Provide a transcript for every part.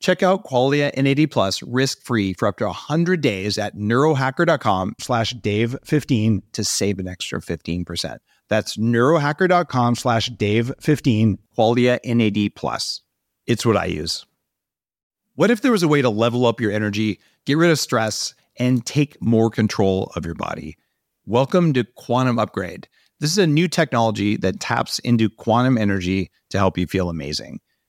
Check out Qualia NAD plus risk-free for up to 100 days at neurohacker.com slash dave15 to save an extra 15%. That's neurohacker.com slash dave15, Qualia NAD plus. It's what I use. What if there was a way to level up your energy, get rid of stress, and take more control of your body? Welcome to Quantum Upgrade. This is a new technology that taps into quantum energy to help you feel amazing.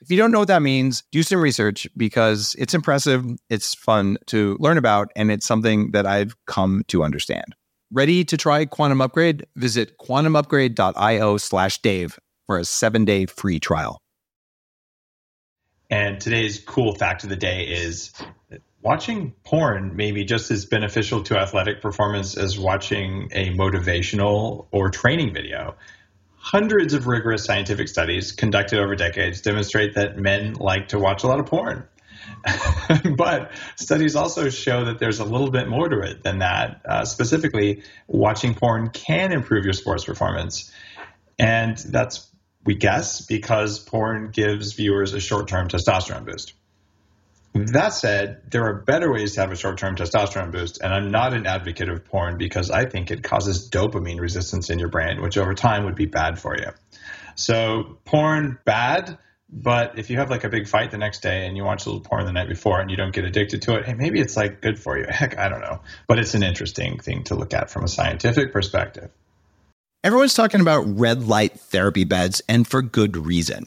If you don't know what that means, do some research because it's impressive, it's fun to learn about, and it's something that I've come to understand. Ready to try Quantum Upgrade? Visit quantumupgrade.io slash Dave for a seven day free trial. And today's cool fact of the day is watching porn may be just as beneficial to athletic performance as watching a motivational or training video. Hundreds of rigorous scientific studies conducted over decades demonstrate that men like to watch a lot of porn. but studies also show that there's a little bit more to it than that. Uh, specifically, watching porn can improve your sports performance. And that's, we guess, because porn gives viewers a short term testosterone boost. That said, there are better ways to have a short term testosterone boost, and I'm not an advocate of porn because I think it causes dopamine resistance in your brain, which over time would be bad for you. So, porn, bad but if you have like a big fight the next day and you watch a little porn the night before and you don't get addicted to it, hey, maybe it's like good for you. Heck, I don't know. But it's an interesting thing to look at from a scientific perspective. Everyone's talking about red light therapy beds, and for good reason.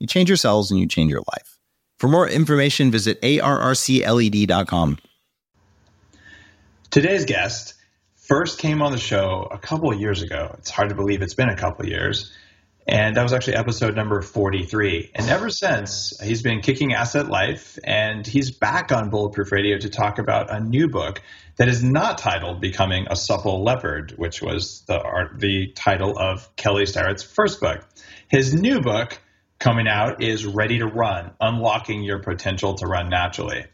You change your cells and you change your life. For more information, visit arrcled.com. Today's guest first came on the show a couple of years ago. It's hard to believe it's been a couple of years. And that was actually episode number 43. And ever since, he's been kicking ass at life, and he's back on Bulletproof Radio to talk about a new book that is not titled Becoming a Supple Leopard, which was the, art, the title of Kelly Starrett's first book. His new book coming out is Ready to Run Unlocking Your Potential to Run Naturally.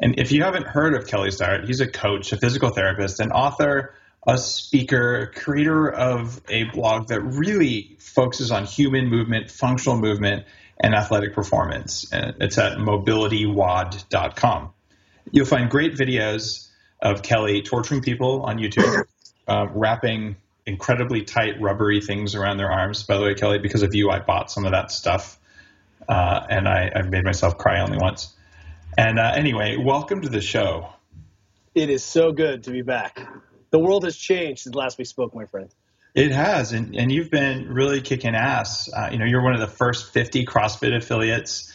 And if you haven't heard of Kelly Starrett, he's a coach, a physical therapist, an author, a speaker, creator of a blog that really focuses on human movement, functional movement, and athletic performance. It's at mobilitywod.com. You'll find great videos of Kelly torturing people on YouTube, uh, wrapping incredibly tight rubbery things around their arms. By the way, Kelly, because of you, I bought some of that stuff, uh, and I, I made myself cry only once. And uh, anyway, welcome to the show. It is so good to be back. The world has changed since last we spoke, my friend. It has, and, and you've been really kicking ass. Uh, you know, you're one of the first 50 CrossFit affiliates,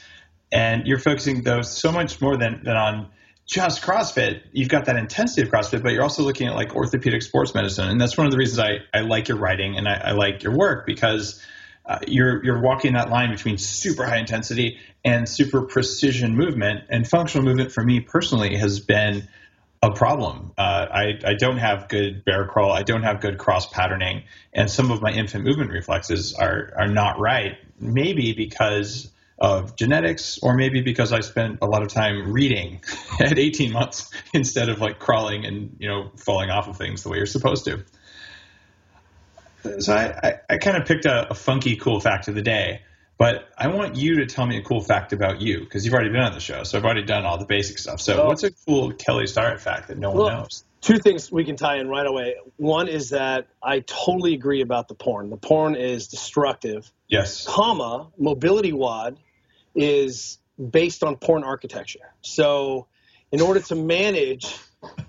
and you're focusing those so much more than, than on just CrossFit. You've got that intensity of CrossFit, but you're also looking at like orthopedic sports medicine, and that's one of the reasons I, I like your writing and I, I like your work because uh, you're you're walking that line between super high intensity and super precision movement. And functional movement for me personally has been a problem. Uh, I, I don't have good bear crawl. I don't have good cross patterning, and some of my infant movement reflexes are are not right. Maybe because of genetics, or maybe because I spent a lot of time reading at 18 months instead of like crawling and you know falling off of things the way you're supposed to. So I, I, I kind of picked a, a funky, cool fact of the day. But I want you to tell me a cool fact about you because you've already been on the show. So I've already done all the basic stuff. So well, what's a cool Kelly Starrett fact that no one well, knows? Two things we can tie in right away. One is that I totally agree about the porn. The porn is destructive. Yes. Comma, Mobility WOD is based on porn architecture. So in order to manage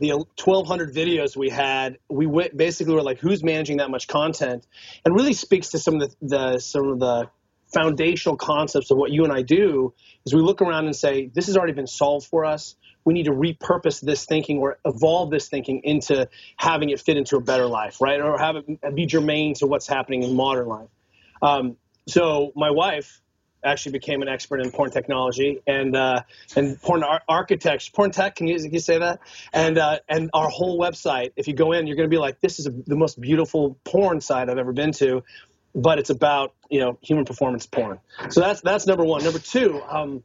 the 1200 videos we had we went, basically were like who's managing that much content and really speaks to some of the, the some of the foundational concepts of what you and I do is we look around and say, this has already been solved for us. We need to repurpose this thinking or evolve this thinking into having it fit into a better life, right? Or have it be germane to what's happening in modern life. Um, so my wife actually became an expert in porn technology and uh, and porn ar- architecture, porn tech. Can you, can you say that? And uh, and our whole website. If you go in, you're going to be like, this is a, the most beautiful porn site I've ever been to but it's about you know human performance porn. So that's that's number one. Number two, um,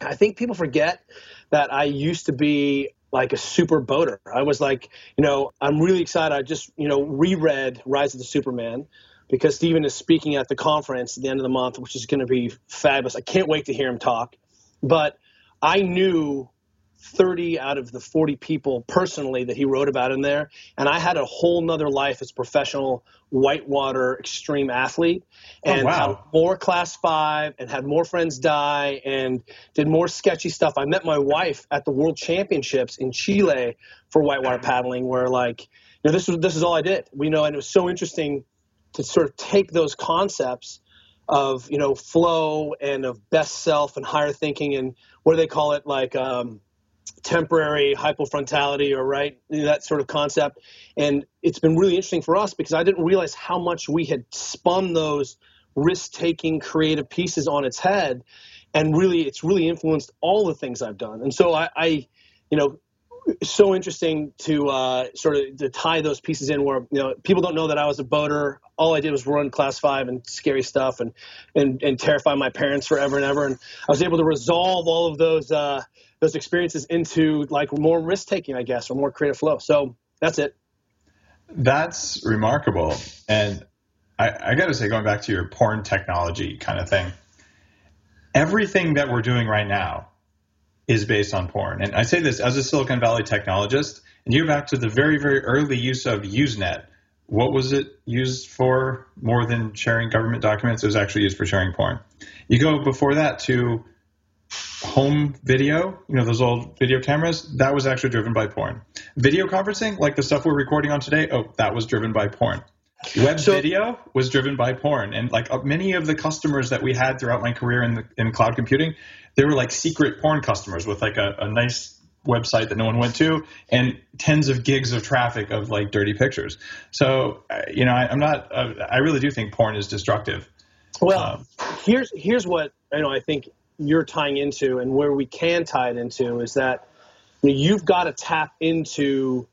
I think people forget that I used to be like a super boater. I was like, you know, I'm really excited. I just you know reread Rise of the Superman because Steven is speaking at the conference at the end of the month, which is going to be fabulous. I can't wait to hear him talk. But I knew 30 out of the 40 people personally that he wrote about in there. And I had a whole nother life as a professional whitewater extreme athlete oh, and oh, wow. had more class five and had more friends die and did more sketchy stuff. I met my wife at the world championships in Chile for whitewater paddling where like, you know, this was, this is all I did. We know, and it was so interesting to sort of take those concepts of, you know, flow and of best self and higher thinking and what do they call it? Like, um, temporary hypofrontality or right that sort of concept and it's been really interesting for us because i didn't realize how much we had spun those risk-taking creative pieces on its head and really it's really influenced all the things i've done and so i, I you know so interesting to uh, sort of to tie those pieces in where you know people don't know that I was a boater. All I did was run class five and scary stuff and and and terrify my parents forever and ever. And I was able to resolve all of those uh, those experiences into like more risk taking, I guess, or more creative flow. So that's it. That's remarkable. And I, I got to say, going back to your porn technology kind of thing, everything that we're doing right now is based on porn. And I say this as a Silicon Valley technologist, and you go back to the very, very early use of Usenet. What was it used for more than sharing government documents? It was actually used for sharing porn. You go before that to home video, you know, those old video cameras, that was actually driven by porn. Video conferencing, like the stuff we're recording on today, oh, that was driven by porn. Web so, video was driven by porn, and like uh, many of the customers that we had throughout my career in the, in cloud computing, they were like secret porn customers with like a, a nice website that no one went to and tens of gigs of traffic of like dirty pictures. So, uh, you know, I, am not, uh, I really do think porn is destructive. Well, um, here's, here's what, you know, I think you're tying into and where we can tie it into is that you know, you've got to tap into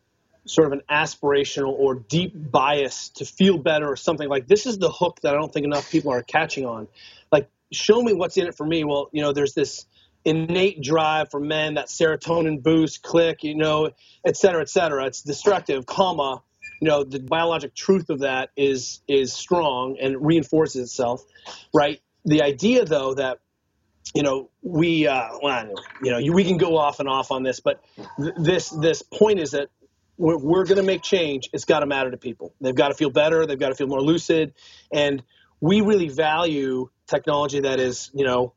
sort of an aspirational or deep bias to feel better or something like this is the hook that I don't think enough people are catching on. Like, show me what's in it for me. Well, you know, there's this innate drive for men, that serotonin boost, click, you know, et cetera, et cetera. It's destructive, comma. You know, the biologic truth of that is is strong and reinforces itself, right? The idea, though, that you know, we, uh, well, you know, we can go off and off on this, but th- this this point is that we're, we're going to make change. It's got to matter to people. They've got to feel better. They've got to feel more lucid, and we really value technology that is, you know,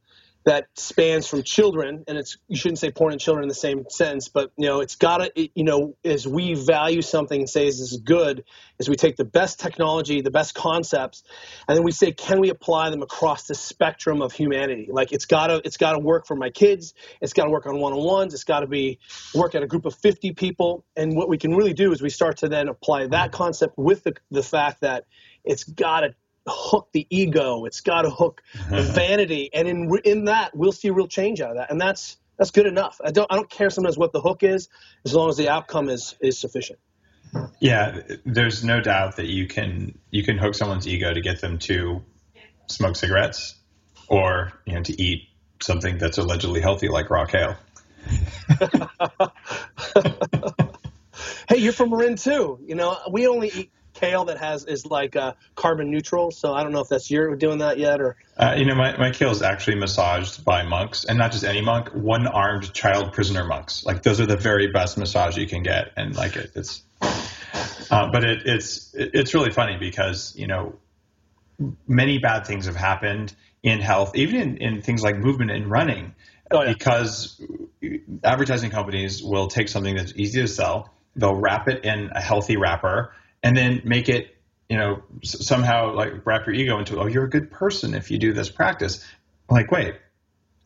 that spans from children, and it's you shouldn't say porn and children in the same sense, but you know it's got to you know as we value something and say this is good, is we take the best technology, the best concepts, and then we say can we apply them across the spectrum of humanity? Like it's got to it's got to work for my kids, it's got to work on one on ones, it's got to be work at a group of fifty people, and what we can really do is we start to then apply that concept with the the fact that it's got to hook the ego. It's got to hook the vanity, and in in that we'll see real change out of that, and that's that's good enough. I don't I don't care sometimes what the hook is, as long as the outcome is is sufficient. Yeah, there's no doubt that you can you can hook someone's ego to get them to smoke cigarettes or you know to eat something that's allegedly healthy like raw kale. hey, you're from Marin too. You know, we only eat kale that has is like uh, carbon neutral. So I don't know if that's you're doing that yet or. Uh, you know, my, my kale is actually massaged by monks, and not just any monk, one armed child prisoner monks. Like those are the very best massage you can get, and like it, it's. Uh, but it, it's it's really funny because you know many bad things have happened in health, even in, in things like movement and running, oh, yeah. because advertising companies will take something that's easy to sell, they'll wrap it in a healthy wrapper, and then make it you know somehow like wrap your ego into oh you're a good person if you do this practice. Like wait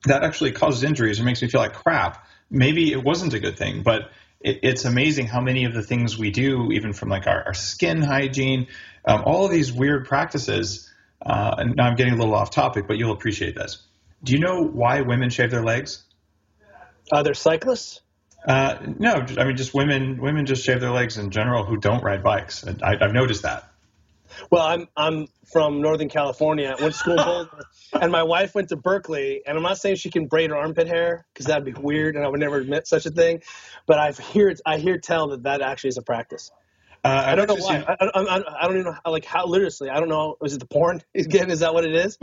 that actually causes injuries it makes me feel like crap. Maybe it wasn't a good thing but it, it's amazing how many of the things we do even from like our, our skin hygiene um, all of these weird practices uh, and now i'm getting a little off topic but you'll appreciate this. Do you know why women shave their legs? Uh, they're cyclists uh, no, I mean just women. Women just shave their legs in general who don't ride bikes. I, have noticed that. Well, I'm I'm from Northern California. Went to school in Boulder, and my wife went to Berkeley. And I'm not saying she can braid her armpit hair because that'd be weird, and I would never admit such a thing. But I've heard I hear tell that that actually is a practice. Uh, I don't know why. I, I, I, don't even know how, like how literally. I don't know. Is it the porn again? Is that what it is?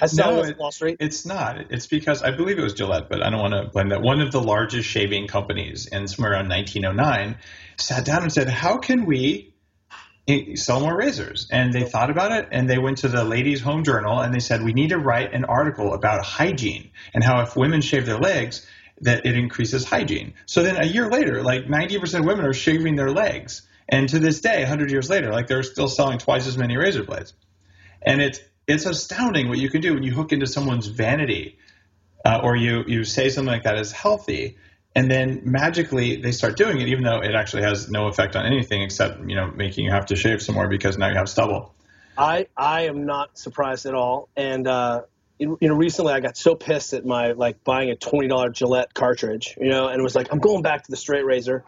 I saw no, it, Wall Street. It's not. It's because I believe it was Gillette, but I don't want to blame that. One of the largest shaving companies in somewhere around 1909 sat down and said, "How can we sell more razors?" And they thought about it, and they went to the Ladies' Home Journal, and they said, "We need to write an article about hygiene and how if women shave their legs." That it increases hygiene. So then a year later, like 90% of women are shaving their legs and to this day, 100 years later, like they're still selling twice as many razor blades. And it's it's astounding what you can do when you hook into someone's vanity, uh, or you you say something like that is healthy, and then magically they start doing it, even though it actually has no effect on anything except you know making you have to shave some more because now you have stubble. I I am not surprised at all, and uh, you know recently I got so pissed at my like buying a twenty dollar Gillette cartridge, you know, and it was like I'm going back to the straight razor.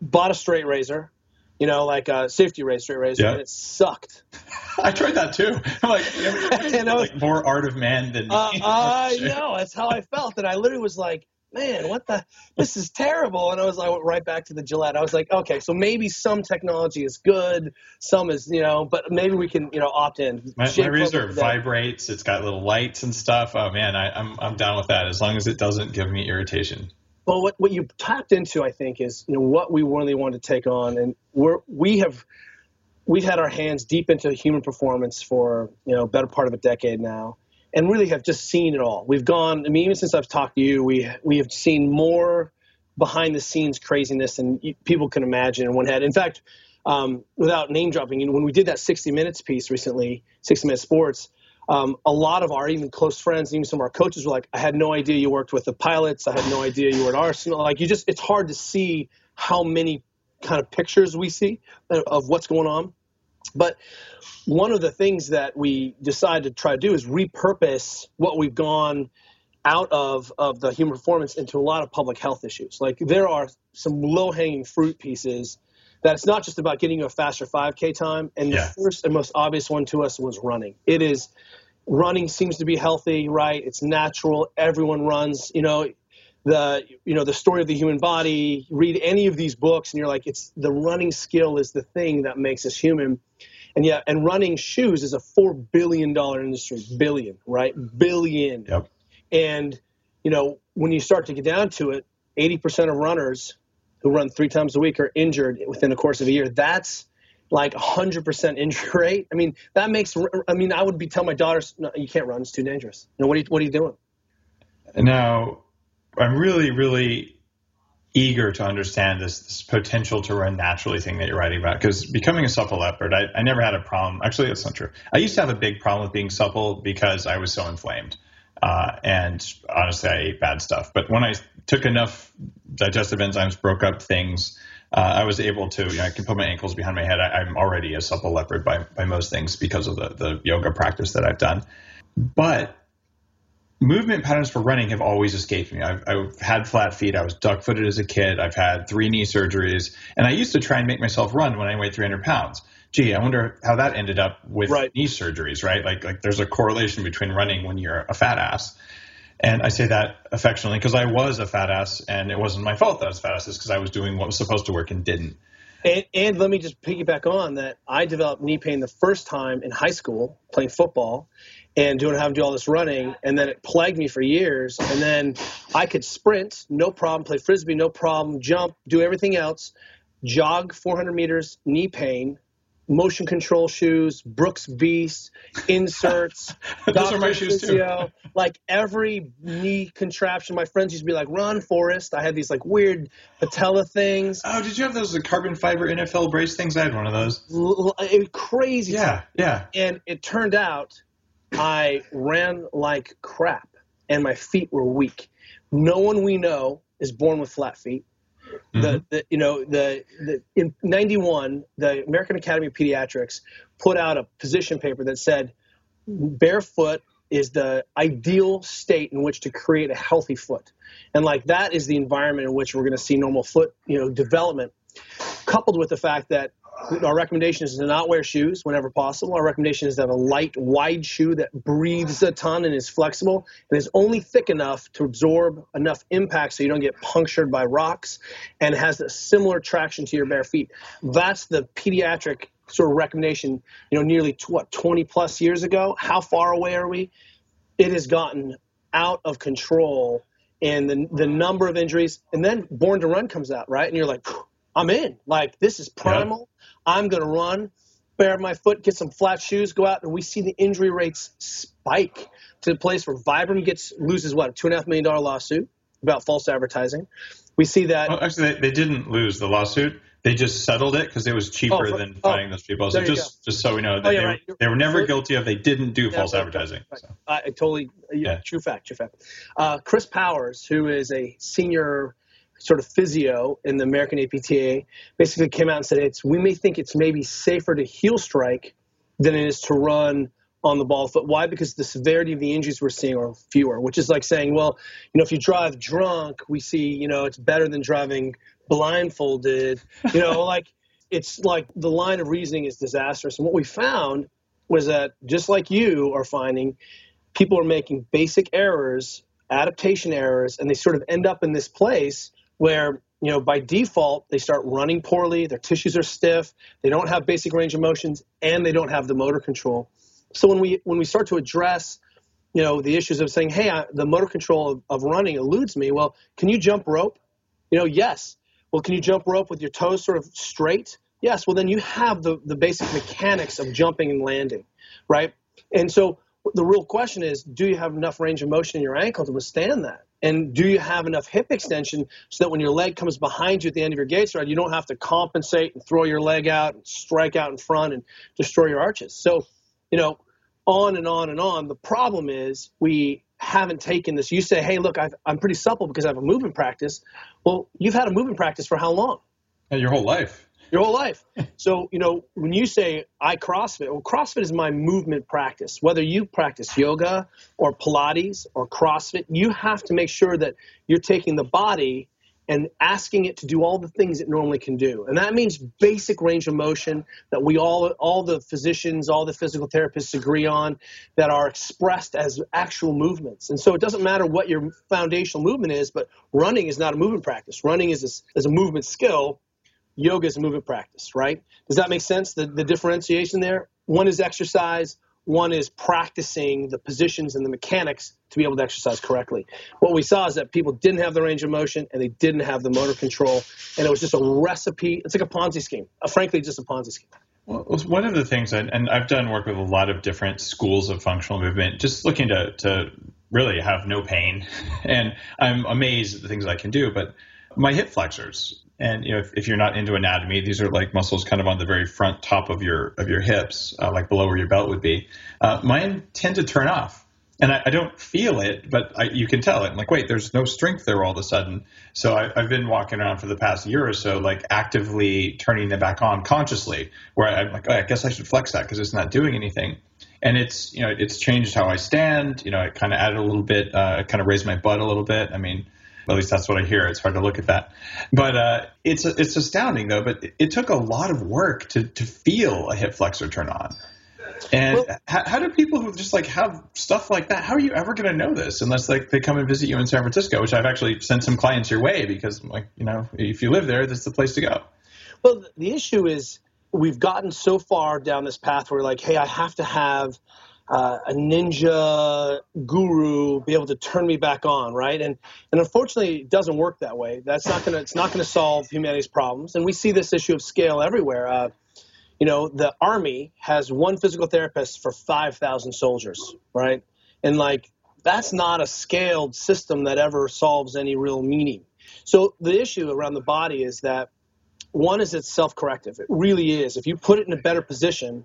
Bought a straight razor, you know, like a safety race, straight race, yeah. and it sucked. I tried that too. I'm like, I was, like more art of man than uh, I know. That's how I felt, and I literally was like, man, what the? This is terrible. And I was, went right back to the Gillette. I was like, okay, so maybe some technology is good, some is, you know, but maybe we can, you know, opt in. My, my razor vibrates. It's got little lights and stuff. Oh man, I, I'm I'm down with that as long as it doesn't give me irritation. Well, what, what you tapped into, I think, is you know what we really want to take on, and we're we have we've had our hands deep into human performance for you know better part of a decade now, and really have just seen it all. We've gone. I mean, even since I've talked to you, we we have seen more behind the scenes craziness than people can imagine in one head. In fact, um, without name dropping, you know, when we did that 60 Minutes piece recently, 60 Minutes Sports um, a lot of our even close friends, even some of our coaches were like, I had no idea you worked with the pilots. I had no idea you were at Arsenal. Like you just, it's hard to see how many kind of pictures we see of what's going on. But one of the things that we decided to try to do is repurpose what we've gone out of of the human performance into a lot of public health issues. Like there are some low hanging fruit pieces that it's not just about getting you a faster 5K time. And yeah. the first and most obvious one to us was running. It is running seems to be healthy, right? It's natural. Everyone runs. You know, the you know the story of the human body. Read any of these books, and you're like, it's the running skill is the thing that makes us human. And yeah, and running shoes is a four billion dollar industry. Billion, right? Billion. Yep. And you know, when you start to get down to it, 80% of runners who run three times a week are injured within the course of a year. That's like 100% injury rate. I mean, that makes. I mean, I would be telling my daughters, no, you can't run; it's too dangerous. You know, what are you, what are you doing? Now, I'm really, really eager to understand this, this potential to run naturally thing that you're writing about. Because becoming a supple leopard, I, I never had a problem. Actually, that's not true. I used to have a big problem with being supple because I was so inflamed. Uh, and honestly, I ate bad stuff. But when I took enough digestive enzymes, broke up things, uh, I was able to, you know, I can put my ankles behind my head. I, am already a supple leopard by, by most things because of the, the yoga practice that I've done. But movement patterns for running have always escaped me. I've, I've had flat feet. I was duck footed as a kid. I've had three knee surgeries. And I used to try and make myself run when I weighed 300 pounds. Gee, I wonder how that ended up with right. knee surgeries, right? Like, like there's a correlation between running when you're a fat ass. And I say that affectionately because I was a fat ass and it wasn't my fault that I was fat ass. It's because I was doing what was supposed to work and didn't. And, and, let me just piggyback on that. I developed knee pain the first time in high school playing football and doing having to do all this running, and then it plagued me for years. And then I could sprint, no problem, play frisbee, no problem, jump, do everything else, jog 400 meters, knee pain, motion control shoes, Brooks Beast, inserts. Those are my shoes physio, too. like every knee contraption. My friends used to be like, "Run, Forrest." I had these like weird patella things. Oh, did you have those carbon fiber NFL brace things? I had one of those. It was crazy. Yeah, yeah. And it turned out I ran like crap, and my feet were weak. No one we know is born with flat feet. Mm-hmm. The, the you know the, the in 91 the American Academy of Pediatrics put out a position paper that said barefoot is the ideal state in which to create a healthy foot and like that is the environment in which we're going to see normal foot you know development coupled with the fact that our recommendation is to not wear shoes whenever possible. Our recommendation is to have a light, wide shoe that breathes a ton and is flexible and is only thick enough to absorb enough impact so you don't get punctured by rocks and has a similar traction to your bare feet. That's the pediatric sort of recommendation, you know, nearly what 20 plus years ago. How far away are we? It has gotten out of control and the the number of injuries and then Born to Run comes out, right? And you're like, I'm in. Like this is primal. I'm going to run, bare my foot, get some flat shoes, go out, and we see the injury rates spike to the place where Vibram gets loses what a two and a half million dollar lawsuit about false advertising. We see that. Well, actually, they, they, didn't lose the lawsuit. They just settled it because it was cheaper oh, for, than fighting oh, those people. So just just so we know that oh, yeah, they, right. were, they were never guilty of they didn't do yeah, false right, advertising. Right. So. I totally yeah, true fact, true fact. Uh, Chris Powers, who is a senior sort of physio in the American APTA basically came out and said it's we may think it's maybe safer to heel strike than it is to run on the ball foot. Why? Because the severity of the injuries we're seeing are fewer, which is like saying, well, you know, if you drive drunk, we see, you know, it's better than driving blindfolded. You know, like it's like the line of reasoning is disastrous. And what we found was that just like you are finding, people are making basic errors, adaptation errors, and they sort of end up in this place where you know by default they start running poorly their tissues are stiff they don't have basic range of motions and they don't have the motor control. So when we when we start to address you know the issues of saying hey I, the motor control of, of running eludes me well can you jump rope? You know yes. Well can you jump rope with your toes sort of straight? Yes. Well then you have the the basic mechanics of jumping and landing right? And so the real question is do you have enough range of motion in your ankle to withstand that and do you have enough hip extension so that when your leg comes behind you at the end of your gait stride, you don't have to compensate and throw your leg out and strike out in front and destroy your arches? So, you know, on and on and on. The problem is we haven't taken this. You say, hey, look, i am pretty supple because I have a movement practice. Well, you've had a movement practice for how long? your whole life your whole life. So, you know, when you say I CrossFit, well, CrossFit is my movement practice. Whether you practice yoga or Pilates or CrossFit, you have to make sure that you're taking the body and asking it to do all the things it normally can do. And that means basic range of motion that we all all the physicians, all the physical therapists agree on that are expressed as actual movements. And so it doesn't matter what your foundational movement is, but running is not a movement practice. Running is a, is a movement skill yoga is movement practice, right? Does that make sense? The, the differentiation there? One is exercise, one is practicing the positions and the mechanics to be able to exercise correctly. What we saw is that people didn't have the range of motion and they didn't have the motor control, and it was just a recipe. It's like a Ponzi scheme, uh, frankly, just a Ponzi scheme. Well, one of the things, and I've done work with a lot of different schools of functional movement, just looking to, to really have no pain, and I'm amazed at the things I can do. But my hip flexors, and you know, if, if you're not into anatomy, these are like muscles kind of on the very front top of your of your hips, uh, like below where your belt would be. Uh, mine tend to turn off and I, I, don't feel it, but I, you can tell it. I'm like, wait, there's no strength there all of a sudden. So I, have been walking around for the past year or so, like actively turning them back on consciously, where I'm like, oh, I guess I should flex that because it's not doing anything. And it's you know it's changed how I stand. You know, it kind of added a little bit, uh, kind of raised my butt a little bit. I mean, at least that's what I hear. It's hard to look at that, but uh, it's it's astounding though. But it, it took a lot of work to to feel a hip flexor turn on. And well, how, how, do people who just like have stuff like that? How are you ever going to know this unless like they come and visit you in San Francisco? Which I've actually sent some clients your way because like you know if you live there, that's the place to go. Well, the issue is we've gotten so far down this path where like, hey, I have to have uh, a ninja guru be able to turn me back on, right? And and unfortunately, it doesn't work that way. That's not gonna it's not gonna solve humanity's problems. And we see this issue of scale everywhere. Uh, you know, the army has one physical therapist for 5,000 soldiers, right? And like, that's not a scaled system that ever solves any real meaning. So the issue around the body is that one is it's self-corrective. It really is. If you put it in a better position,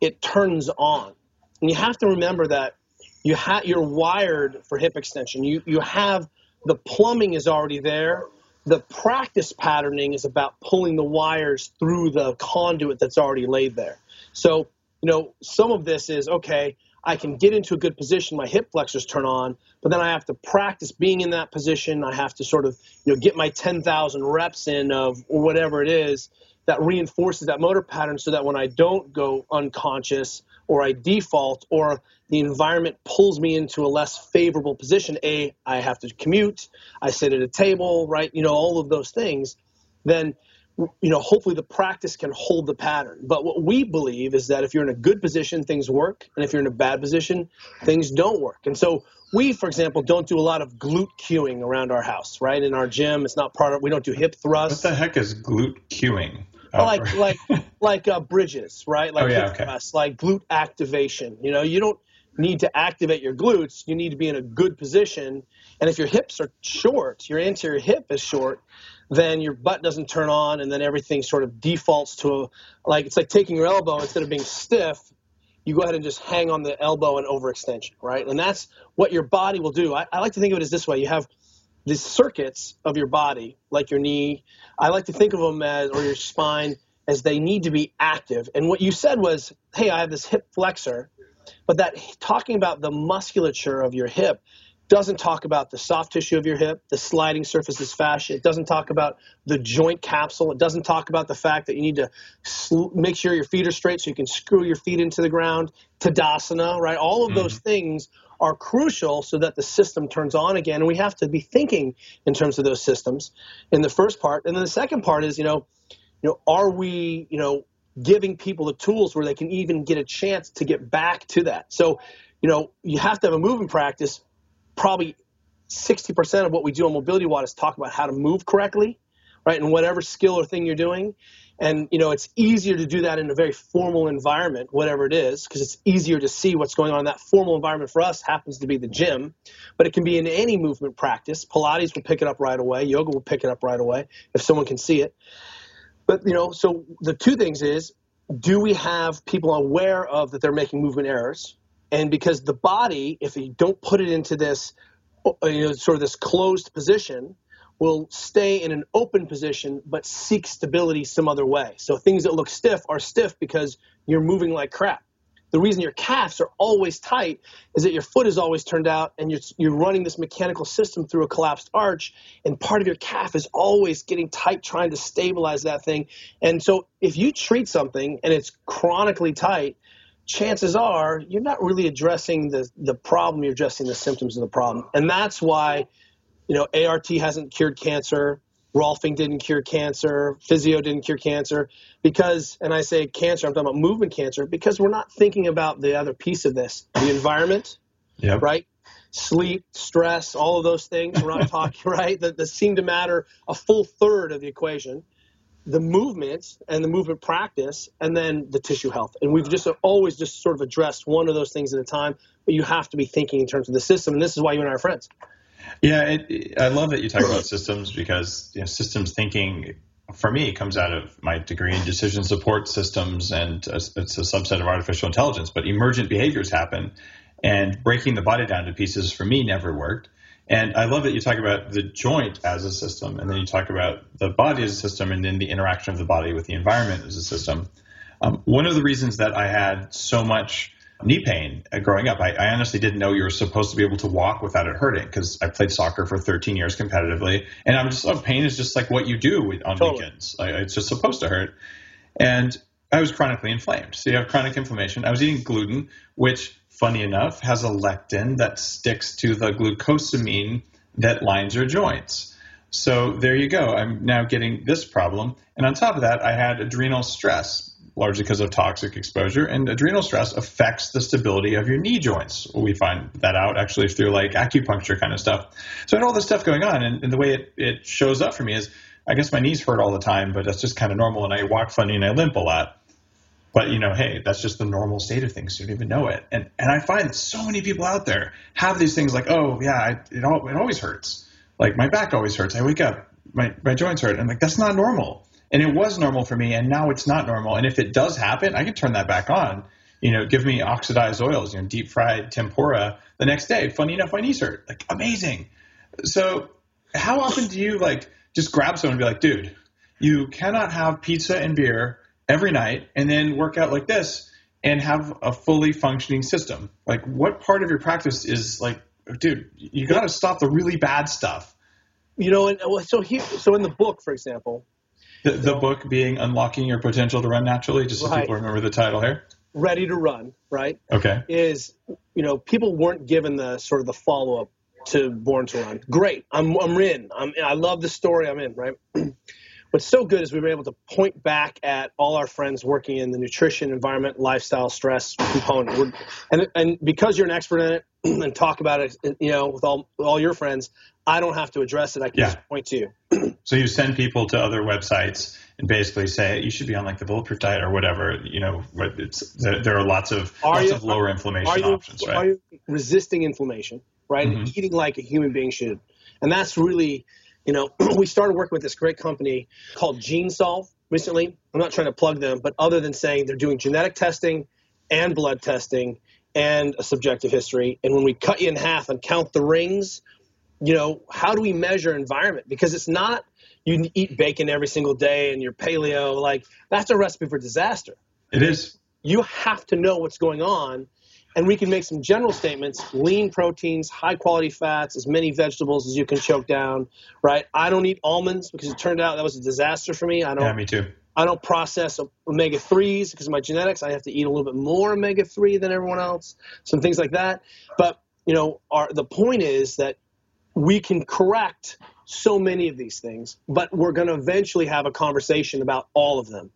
it turns on. And you have to remember that you ha- you're wired for hip extension. You you have the plumbing is already there the practice patterning is about pulling the wires through the conduit that's already laid there. So, you know, some of this is okay, I can get into a good position, my hip flexors turn on, but then I have to practice being in that position. I have to sort of, you know, get my 10,000 reps in of whatever it is that reinforces that motor pattern so that when I don't go unconscious or I default or the environment pulls me into a less favorable position, A, I have to commute, I sit at a table, right? You know, all of those things, then you know, hopefully the practice can hold the pattern. But what we believe is that if you're in a good position, things work, and if you're in a bad position, things don't work. And so we, for example, don't do a lot of glute cueing around our house, right? In our gym, it's not part of. We don't do hip thrusts. What the heck is glute cueing? Like like like uh, bridges, right? Like oh, yeah, okay. thrust, like glute activation. You know, you don't need to activate your glutes, you need to be in a good position. And if your hips are short, your anterior hip is short, then your butt doesn't turn on and then everything sort of defaults to a, like it's like taking your elbow instead of being stiff, you go ahead and just hang on the elbow and overextension, right? And that's what your body will do. I, I like to think of it as this way. You have these circuits of your body, like your knee. I like to think of them as, or your spine, as they need to be active. And what you said was, hey, I have this hip flexor but that talking about the musculature of your hip doesn't talk about the soft tissue of your hip, the sliding surfaces fascia. It doesn't talk about the joint capsule. It doesn't talk about the fact that you need to sl- make sure your feet are straight so you can screw your feet into the ground. Tadasana, right? All of mm-hmm. those things are crucial so that the system turns on again. And we have to be thinking in terms of those systems in the first part. And then the second part is, you know, you know, are we, you know, giving people the tools where they can even get a chance to get back to that. So, you know, you have to have a movement practice. Probably 60% of what we do on Mobility WOD is talk about how to move correctly, right? And whatever skill or thing you're doing. And, you know, it's easier to do that in a very formal environment, whatever it is, because it's easier to see what's going on. That formal environment for us happens to be the gym, but it can be in any movement practice. Pilates will pick it up right away. Yoga will pick it up right away if someone can see it. But you know, so the two things is, do we have people aware of that they're making movement errors? And because the body, if you don't put it into this, uh, you know, sort of this closed position, will stay in an open position but seek stability some other way. So things that look stiff are stiff because you're moving like crap. The reason your calves are always tight is that your foot is always turned out and you're, you're running this mechanical system through a collapsed arch and part of your calf is always getting tight trying to stabilize that thing. And so if you treat something and it's chronically tight chances are you're not really addressing the, the problem you're addressing the symptoms of the problem. And that's why you know art hasn't cured cancer Rolfing didn't cure cancer, physio didn't cure cancer because, and I say cancer, I'm talking about movement cancer because we're not thinking about the other piece of this, the environment, yep. right? Sleep, stress, all of those things. We're not talking, right? That, that seem to matter a full third of the equation. The movement and the movement practice, and then the tissue health. And we've just always just sort of addressed one of those things at a time. but you have to be thinking in terms of the system. And this is why you and I are friends. Yeah, it, I love that you talk about systems because you know, systems thinking for me comes out of my degree in decision support systems, and it's a subset of artificial intelligence. But emergent behaviors happen, and breaking the body down to pieces for me never worked. And I love that you talk about the joint as a system, and then you talk about the body as a system, and then the interaction of the body with the environment as a system. Um, one of the reasons that I had so much knee pain growing up. I, I, honestly didn't know you were supposed to be able to walk without it hurting because I played soccer for 13 years competitively, and I'm just oh, pain is just like what you do on totally. weekends. Like, it's just supposed to hurt, and I was chronically inflamed. So you have chronic inflammation. I was eating gluten, which, funny enough, has a lectin that sticks to the glucosamine that lines your joints. So there you go. I'm now getting this problem. And on top of that, I had adrenal stress largely because of toxic exposure. And adrenal stress affects the stability of your knee joints. We find that out actually through like acupuncture kind of stuff. So I had all this stuff going on, and, and the way it, it shows up for me is I guess my knees hurt all the time, but that's just kind of normal, and I walk funny and I limp a lot. But you know, hey, that's just the normal state of things. You don't even know it, and and I find so many people out there have these things like, oh yeah, I, it all, it always hurts. Like my back always hurts. I wake up, my my joints hurt. I'm like, that's not normal and it was normal for me and now it's not normal. And if it does happen i can turn that back on. You know give me oxidized oils you know deep fried tempura the next day. Funny enough my knees hurt. Like amazing. So how often do you like just grab someone and be like dude you cannot have pizza and beer every night and then work out like this and have a fully functioning system? Like what part of your practice is like dude you got to stop the really bad stuff? You know and so here so in the book for example the, the book being Unlocking Your Potential to Run Naturally, just so right. people remember the title here. Ready to Run, right? Okay. Is, you know, people weren't given the sort of the follow up to Born to Run. Great. I'm, I'm in. I'm, I love the story I'm in, right? What's so good is we were able to point back at all our friends working in the nutrition, environment, lifestyle, stress component. We're, and, and because you're an expert in it and talk about it, you know, with all, with all your friends, I don't have to address it. I can yeah. just point to you. so you send people to other websites and basically say you should be on like the bulletproof diet or whatever. You know, there, there, are lots of are lots you, of lower inflammation you, options, right? Are you resisting inflammation, right? Mm-hmm. Eating like a human being should, and that's really, you know, we started working with this great company called GeneSolve recently. I'm not trying to plug them, but other than saying they're doing genetic testing and blood testing and a subjective history, and when we cut you in half and count the rings you know, how do we measure environment? Because it's not you eat bacon every single day and you're paleo. Like that's a recipe for disaster. It is. You have to know what's going on. And we can make some general statements lean proteins, high quality fats, as many vegetables as you can choke down, right? I don't eat almonds because it turned out that was a disaster for me. I don't. Yeah, me too. I don't process omega 3s because of my genetics. I have to eat a little bit more omega 3 than everyone else, some things like that. But, you know, our, the point is that we can correct so many of these things, but we're going to eventually have a conversation about all of them.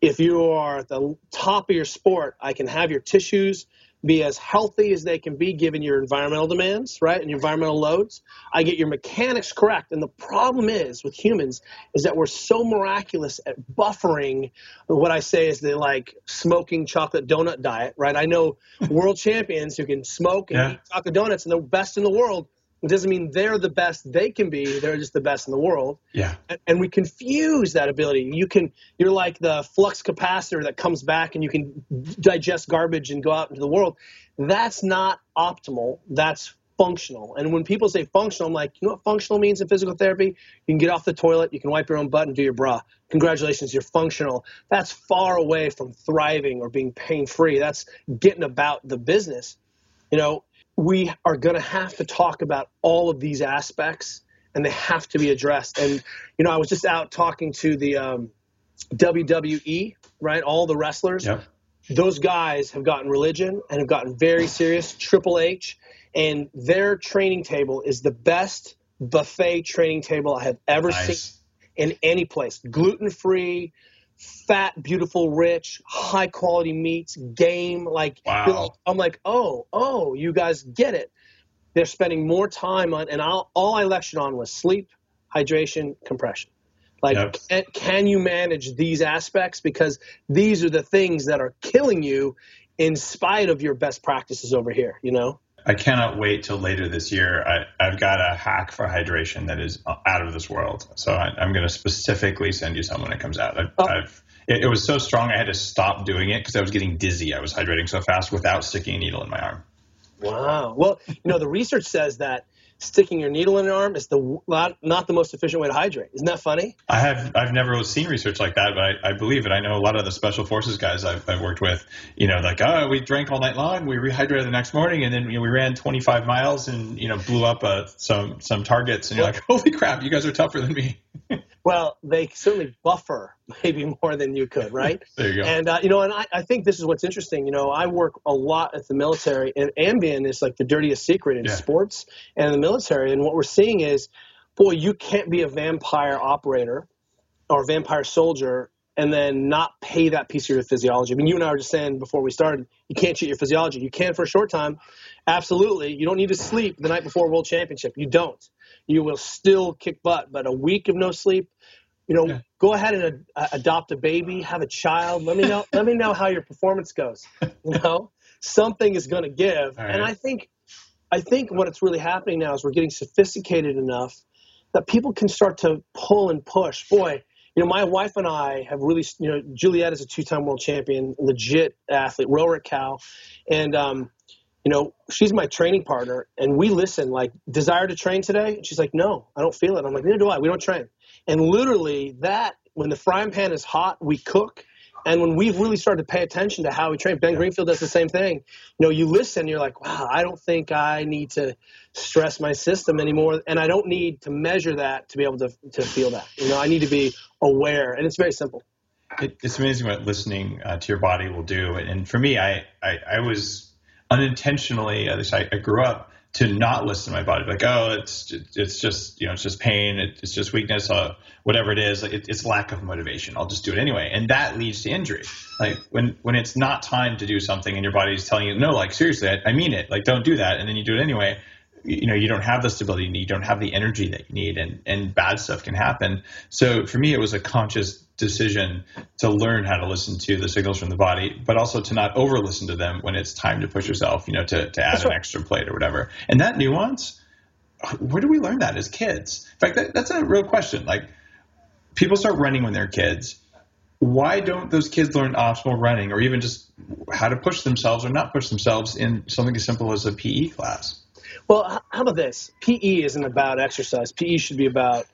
If you are at the top of your sport, I can have your tissues be as healthy as they can be given your environmental demands, right, and your environmental loads. I get your mechanics correct. And the problem is with humans is that we're so miraculous at buffering what I say is the like smoking chocolate donut diet, right? I know world champions who can smoke and yeah. eat chocolate donuts and they're best in the world, it doesn't mean they're the best they can be. They're just the best in the world. Yeah. And, we confuse that ability. You can, you're like the flux capacitor that comes back and you can digest garbage and go out into the world. That's not optimal. That's functional. And when people say functional, I'm like, you know what functional means in physical therapy? You can get off the toilet, you can wipe your own butt and do your bra. Congratulations, you're functional. That's far away from thriving or being pain free. That's getting about the business. You know, we are going to have to talk about all of these aspects and they have to be addressed. And, you know, I was just out talking to the um, WWE, right? All the wrestlers. Yep. Those guys have gotten religion and have gotten very serious. Triple H and their training table is the best buffet training table I have ever nice. seen in any place. Gluten free, fat, beautiful, rich, high quality meats, game. Like, wow. I'm like, oh, oh, you guys get it. They're spending more time on, and I'll, all I lectured on was sleep, hydration, compression. Like, yep. can, can you manage these aspects? Because these are the things that are killing you in spite of your best practices over here, you know? I cannot wait till later this year. I, have got a hack for hydration that is out of this world. So I, am going to specifically send you some when it comes out. I've, oh. I've, it, it, was so strong I had to stop doing it because I was getting dizzy. I was hydrating so fast without sticking a needle in my arm. Wow. Well, you know, the research says that sticking your needle in your arm is the not, not the most efficient way to hydrate. Isn't that funny? I have I've never seen research like that, but I, I believe it. I know a lot of the special forces guys I've, I've, worked with. You know, like oh, we drank all night long, we rehydrated the next morning, and then you know, we ran 25 miles and you know blew up uh, some some targets, and you're like, holy crap, you guys are tougher than me. Well, they certainly buffer maybe more than you could, right? there you go. And uh, you know, and I, I, think this is what's interesting. You know, I work a lot at the military, and Ambien is like the dirtiest secret in yeah. sports and the military. And what we're seeing is, boy, you can't be a vampire operator or a vampire soldier and then not pay that piece of your physiology. I mean, you and I were just saying before we started, you can't cheat your physiology. You can for a short time, absolutely. You don't need to sleep the night before a World Championship. You don't you will still kick butt. But a week of no sleep, you know, yeah. go ahead and uh, adopt a baby, have a child. Let me know. let me know how your performance goes. You know, something is going to give. Right. And I think, I think what it's really happening now is we're getting sophisticated enough that people can start to pull and push. Boy, you know, my wife and I have really, you know, Juliet is a two-time world champion, legit athlete, rower at Cal, and um, you know, she's my training partner, and we listen. Like, desire to train today? And she's like, no, I don't feel it. I'm like, neither do I. We don't train. And literally, that when the frying pan is hot, we cook. And when we've really started to pay attention to how we train, Ben Greenfield does the same thing. You know, you listen, you're like, wow, I don't think I need to stress my system anymore, and I don't need to measure that to be able to to feel that. You know, I need to be aware, and it's very simple. It, it's amazing what listening uh, to your body will do. And for me, I, I, I was unintentionally, at least I, I grew up to not listen to my body, like, oh, it's it's just you know it's just pain, it's just weakness, uh, whatever it is, it, it's lack of motivation. I'll just do it anyway, and that leads to injury. Like when when it's not time to do something, and your body's telling you, no, like seriously, I, I mean it, like don't do that, and then you do it anyway. You know you don't have the stability you need. You don't have the energy that you need. And and bad stuff can happen. So for me it was a conscious decision to learn how to listen to the signals from the body but also to not over listen to them when it's time to push yourself you know to, to add an extra plate or whatever and that nuance where do we learn that as kids in fact that, that's a real question like people start running when they're kids why don't those kids learn optimal running or even just how to push themselves or not push themselves in something as simple as a PE class? Well, how about this? PE isn't about exercise. PE should be about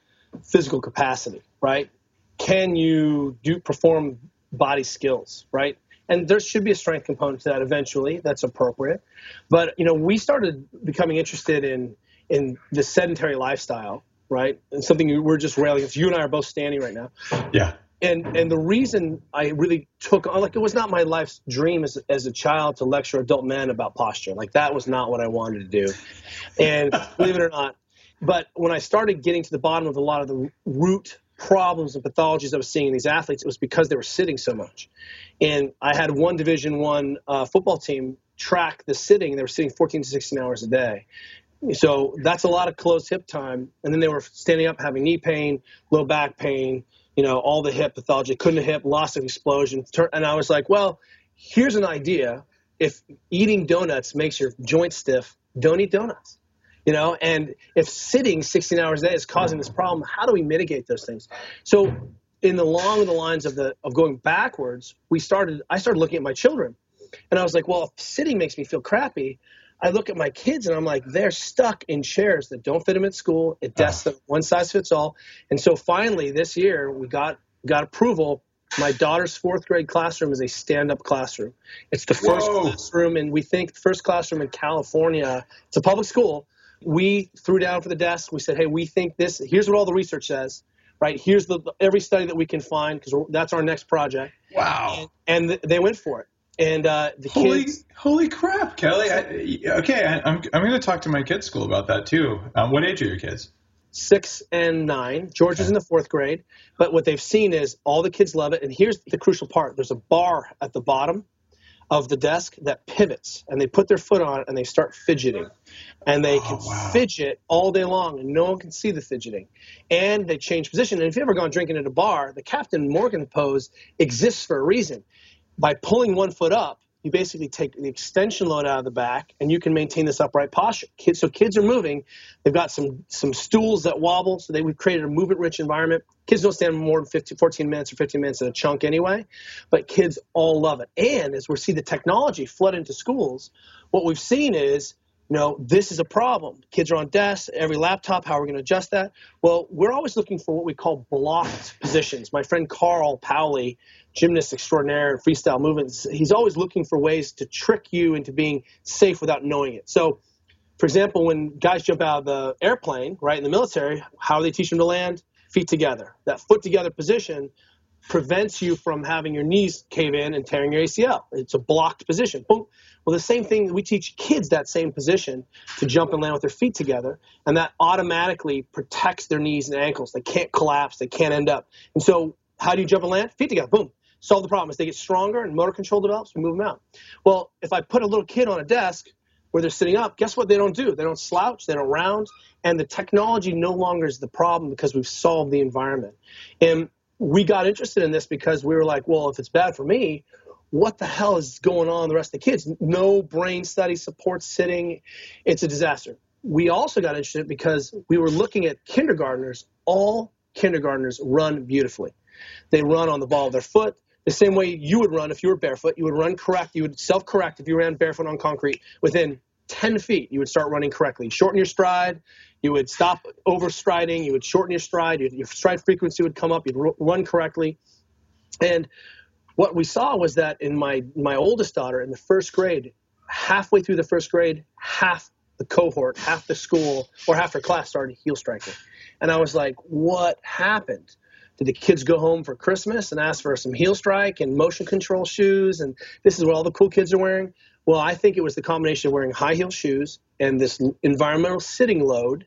physical capacity, right? Can you do perform body skills, right? And there should be a strength component to that eventually. That's appropriate. But you know, we started becoming interested in in the sedentary lifestyle, right? And something we're just railing against. You and I are both standing right now. Yeah and and the reason I really took on like it was not my life's dream as as a child to lecture adult men about posture. Like that was not what I wanted to do. And believe it or not, but when I started getting to the bottom of a lot of the root problems and pathologies I was seeing in these athletes, it was because they were sitting so much. And I had one Division One uh, football team track the sitting. They were sitting 14 to 16 hours a day. So that's a lot of closed hip time. And then they were standing up, having knee pain, low back pain, you know, all the hip pathology, couldn't hip, loss of explosion. And I was like, well, here's an idea. If eating donuts makes your joint stiff, don't eat donuts. You know, and if sitting 16 hours a day is causing this problem, how do we mitigate those things? So, in the long the lines of the of going backwards, we started. I started looking at my children, and I was like, well, if sitting makes me feel crappy, I look at my kids and I'm like, they're stuck in chairs that don't fit them at school. It desks them one size fits all. And so finally this year we got got approval. My daughter's fourth grade classroom is a stand up classroom. It's the first Whoa. classroom, and we think the first classroom in California. It's a public school. We threw down for the desk. We said, hey, we think this. Here's what all the research says. Right here's the every study that we can find because that's our next project. Wow! And, and they went for it and uh, the holy, kids. Holy crap, Kelly! I, okay, I, am I'm, I'm going to talk to my kids' school about that too. Um, what age are your kids? Six and nine. George okay. is in the fourth grade, but what they've seen is all the kids love it. And here's the crucial part: there's a bar at the bottom of the desk that pivots, and they put their foot on it and they start fidgeting, and they oh, can wow. fidget all day long, and no one can see the fidgeting. And they change position. And if you've ever gone drinking at a bar, the Captain Morgan pose exists for a reason by pulling one foot up, you basically take the extension load out of the back and you can maintain this upright posture. Kids, so kids are moving. They've got some some stools that wobble, so they we've created a movement rich environment. Kids don't stand more than 15, 14 minutes or 15 minutes in a chunk anyway, but kids all love it. And as we see the technology flood into schools, what we've seen is you know, this is a problem. Kids are on desks, every laptop, how are we going to adjust that? Well, we're always looking for what we call blocked positions. My friend Carl Paoli, gymnast extraordinaire, freestyle movements, he's always looking for ways to trick you into being safe without knowing it. So, for example, when guys jump out of the airplane, right, in the military, how do they teach them to land? Feet together. That foot together position prevents you from having your knees cave in and tearing your ACL. It's a blocked position. Boom. Well, the same thing, we teach kids that same position to jump and land with their feet together, and that automatically protects their knees and ankles. They can't collapse, they can't end up. And so, how do you jump and land? Feet together, boom. Solve the problem. As they get stronger and motor control develops, we move them out. Well, if I put a little kid on a desk where they're sitting up, guess what they don't do? They don't slouch, they don't round, and the technology no longer is the problem because we've solved the environment. And we got interested in this because we were like, well, if it's bad for me, what the hell is going on the rest of the kids? No brain study support sitting. It's a disaster. We also got interested because we were looking at kindergartners. All kindergartners run beautifully. They run on the ball of their foot the same way you would run if you were barefoot. You would run correct. You would self correct if you ran barefoot on concrete. Within 10 feet, you would start running correctly. Shorten your stride. You would stop overstriding. You would shorten your stride. Your stride frequency would come up. You'd run correctly. And what we saw was that in my my oldest daughter in the first grade, halfway through the first grade, half the cohort, half the school, or half her class started heel striking. And I was like, what happened? Did the kids go home for Christmas and ask for some heel strike and motion control shoes? And this is what all the cool kids are wearing? Well, I think it was the combination of wearing high heel shoes and this environmental sitting load,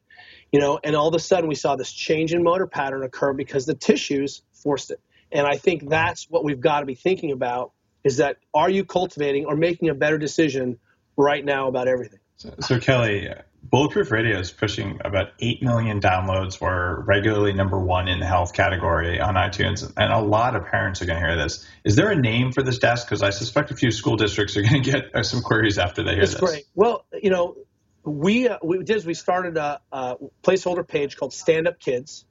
you know, and all of a sudden we saw this change in motor pattern occur because the tissues forced it. And I think that's what we've got to be thinking about is that are you cultivating or making a better decision right now about everything? So, so Kelly, Bulletproof Radio is pushing about 8 million downloads. We're regularly number one in the health category on iTunes, and a lot of parents are going to hear this. Is there a name for this desk? Because I suspect a few school districts are going to get uh, some queries after they hear That's this. great. Well, you know, we, uh, we did is we started a, a placeholder page called Stand Up Kids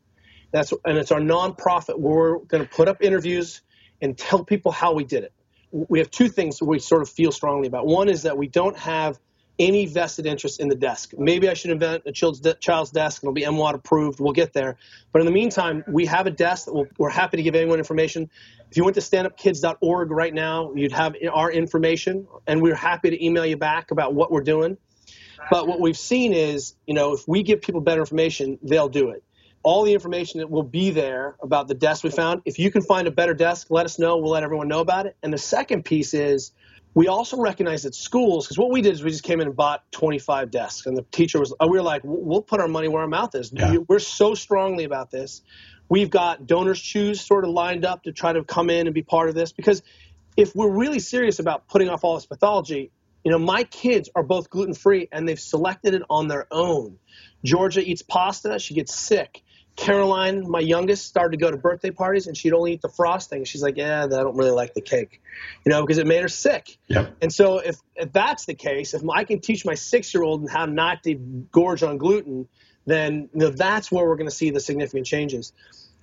that's and it's our nonprofit where we're going to put up interviews and tell people how we did it. We have two things we sort of feel strongly about. One is that we don't have any vested interest in the desk. Maybe I should invent a child's, de- child's desk and it'll be MWOD approved. We'll get there. But in the meantime, we have a desk that we we are happy to give anyone information. If you went to standupkids.org right now, you'd have our information, and we're happy to email you back about what we're doing. But what we've seen is, you know, if we give people better information, they'll do it all the information that will be there about the desk we found. If you can find a better desk, let us know. We'll let everyone know about it. And the second piece is we also recognize that schools, because what we did is we just came in and bought 25 desks, and the teacher was, uh, we were like, we'll put our money where our mouth is. Yeah. We're so strongly about this. We've got DonorsChoose sort of lined up to try to come in and be part of this because if we're really serious about putting off all this pathology, you know, my kids are both gluten free and they've selected it on their own. Georgia eats pasta, she gets sick. Caroline, my youngest, started to go to birthday parties and she'd only eat the frosting. She's like, yeah, I don't really like the cake, you know, because it made her sick. Yep. And so if, if that's the case, if I can teach my six year old how not to gorge on gluten, then you know, that's where we're going to see the significant changes.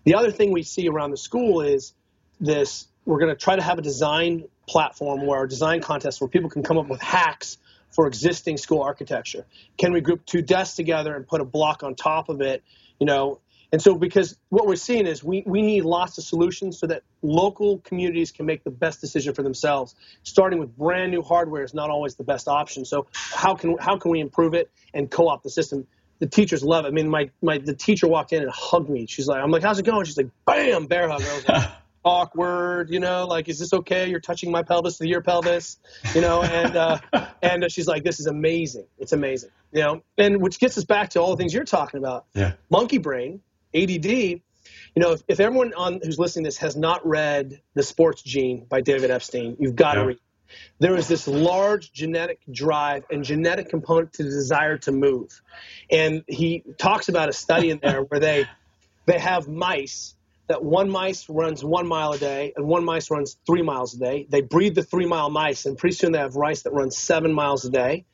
The other thing we see around the school is this we're going to try to have a design platform where a design contest where people can come up with hacks for existing school architecture. Can we group two desks together and put a block on top of it? You know, and so, because what we're seeing is we, we need lots of solutions so that local communities can make the best decision for themselves. Starting with brand new hardware is not always the best option. So, how can how can we improve it and co-opt the system? The teachers love it. I mean, my, my the teacher walked in and hugged me. She's like, I'm like, how's it going? She's like, bam, bear hug. I was like, awkward, you know, like, is this okay? You're touching my pelvis to your pelvis, you know, and uh, and she's like, this is amazing. It's amazing, you know, and which gets us back to all the things you're talking about. Yeah. Monkey brain ADD, you know, if, if everyone on who's listening to this has not read The Sports Gene by David Epstein, you've got to read. There is this large genetic drive and genetic component to the desire to move. And he talks about a study in there where they they have mice that one mice runs one mile a day and one mice runs three miles a day. They breed the three mile mice, and pretty soon they have rice that runs seven miles a day.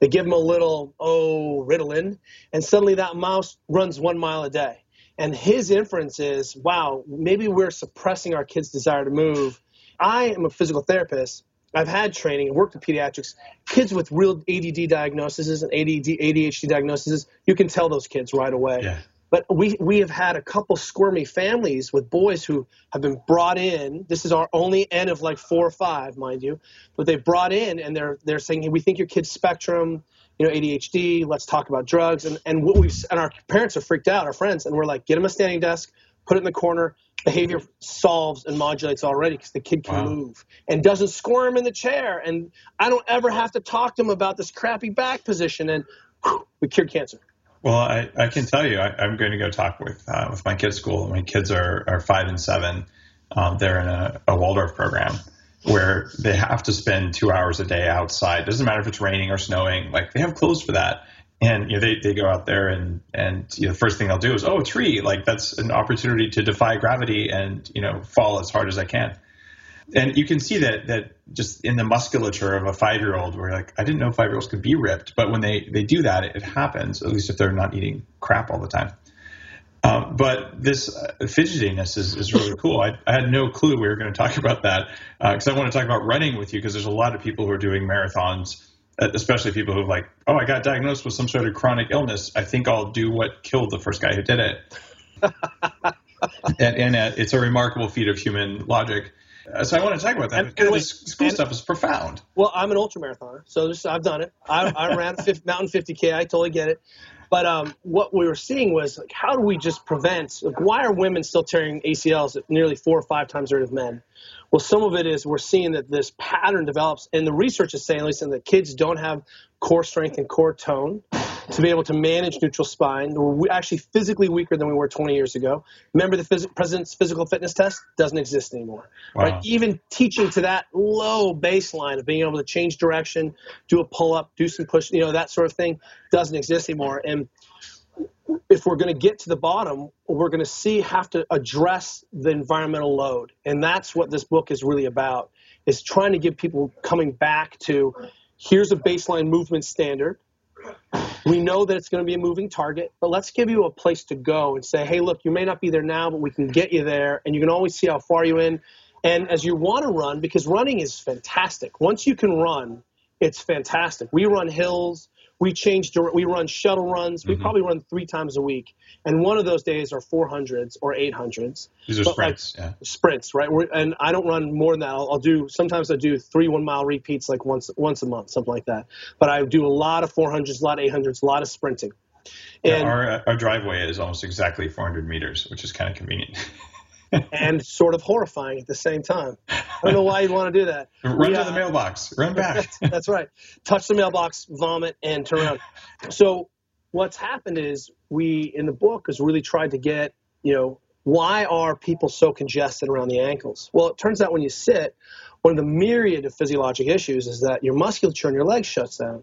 They give them a little, oh, Ritalin, and suddenly that mouse runs one mile a day. And his inference is, wow, maybe we're suppressing our kids' desire to move. I am a physical therapist. I've had training and worked with pediatrics. Kids with real ADD diagnoses and ADD, ADHD diagnoses, you can tell those kids right away. Yeah. But we, we have had a couple squirmy families with boys who have been brought in. This is our only N of like four or five, mind you. But they brought in and they're they're saying, hey, we think your kid's spectrum, you know, ADHD. Let's talk about drugs. And and what we've and our parents are freaked out, our friends, and we're like, get him a standing desk, put it in the corner. Behavior solves and modulates already because the kid can Wow. move and doesn't squirm in the chair. And I don't ever have to talk to him about this crappy back position. And whew, we cured cancer. Well, I, I can tell you, I, I'm going to go talk with uh, with my kids' school. My kids are, are five and seven. Um, they're in a, a Waldorf program where they have to spend two hours a day outside. Doesn't matter if it's raining or snowing. Like they have clothes for that, and you know they, they go out there and and you know, the first thing they'll do is oh a tree. Like that's an opportunity to defy gravity and you know fall as hard as I can. And you can see that that just in the musculature of a five year old, where like I didn't know five year olds could be ripped, but when they they do that, it, it happens. At least if they're not eating crap all the time. Um, but this uh, fidgetiness is, is really cool. I, I had no clue we were going to talk about that because I want to talk about running with you because there's a lot of people who are doing marathons, uh, especially people who are like, oh, I got diagnosed with some sort of chronic illness. I think I'll do what killed the first guy who did it. and and uh, it's a remarkable feat of human logic. Uh, so I want to talk about that. And- because and this school and- stuff is profound. Well, I'm an ultra marathoner, so this, I've done it. I, I ran a 50, mountain 50k. I totally get it. But um, what we were seeing was like, how do we just prevent? Like, why are women still tearing ACLs at nearly four or five times the rate of men? Well, some of it is we're seeing that this pattern develops, and the research is saying, at least, that kids don't have core strength and core tone to be able to manage neutral spine. We're actually physically weaker than we were 20 years ago. Remember the phys- president's physical fitness test doesn't exist anymore. Wow. Right? Even teaching to that low baseline of being able to change direction, do a pull up, do some push, you know, that sort of thing doesn't exist anymore. And if we're going to get to the bottom, we're going to see have to address the environmental load, and that's what this book is really about: is trying to give people coming back to here's a baseline movement standard. We know that it's going to be a moving target, but let's give you a place to go and say, hey, look, you may not be there now, but we can get you there, and you can always see how far you in. And as you want to run, because running is fantastic. Once you can run, it's fantastic. We run hills. We change. We run shuttle runs. We mm-hmm. probably run three times a week, and one of those days are 400s or 800s These are But, like, sprints. yeah. sprints, right? We're, and I don't run more than that. I'll, I'll do sometimes I do three one mile repeats like once once a month, something like that. But I do a lot of 400s, a lot of 800s, a lot of sprinting. Yeah, And our, our driveway is almost exactly 400 meters, which is kind of convenient. and sort of horrifying at the same time. I don't know why you'd want to do that. Run We, to uh, the mailbox. Run back. That's, that's right. Touch the mailbox, vomit, and turn around. So what's happened is we in the book has really tried to get you know why are people so congested around the ankles? Well, it turns out when you sit, one of the myriad of physiologic issues is that your musculature in your legs shuts down.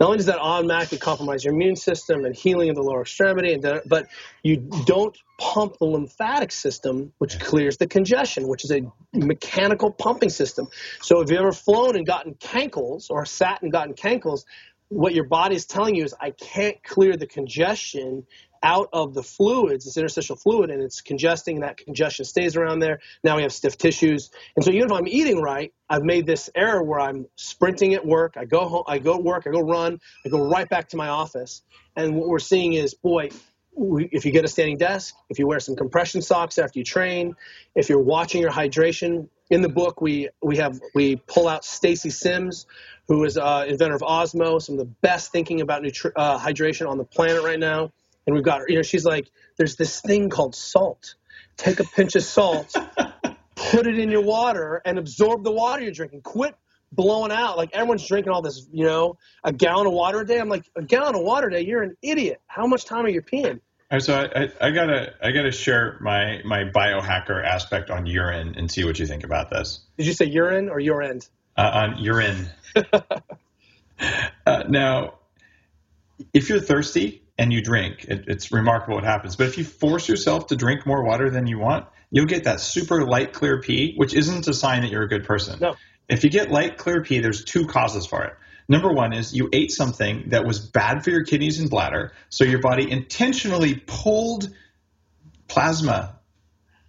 Not only does that automatically compromise your immune system and healing of the lower extremity, and but you don't pump the lymphatic system, which clears the congestion, which is a mechanical pumping system. So if you've ever flown and gotten cankles or sat and gotten cankles, what your body is telling you is I can't clear the congestion out of the fluids, this interstitial fluid, and it's congesting, and that congestion stays around there. Now we have stiff tissues. And so even if I'm eating right, I've made this error where I'm sprinting at work. I go home, I go to work, I go run, I go right back to my office. And what we're seeing is, boy, if you get a standing desk, if you wear some compression socks after you train, if you're watching your hydration, in the book we we have we pull out Stacy Sims, who is uh, inventor of Osmo, some of the best thinking about nutri- uh, hydration on the planet right now. And we've got her. you know she's like, there's this thing called salt. Take a pinch of salt, put it in your water, and absorb the water you're drinking. Quit blowing out like everyone's drinking all this, you know, a gallon of water a day. I'm like, a gallon of water a day, you're an idiot. How much time are you peeing? So I, I, I gotta I gotta share my my biohacker aspect on urine and see what you think about this. Did you say urine or your end? Uh, on urine. uh, now, if you're thirsty and you drink, it, it's remarkable what happens. But if you force yourself to drink more water than you want, you'll get that super light, clear pee, which isn't a sign that you're a good person. No. If you get light, clear pee, there's two causes for it. Number one is you ate something that was bad for your kidneys and bladder, so your body intentionally pulled plasma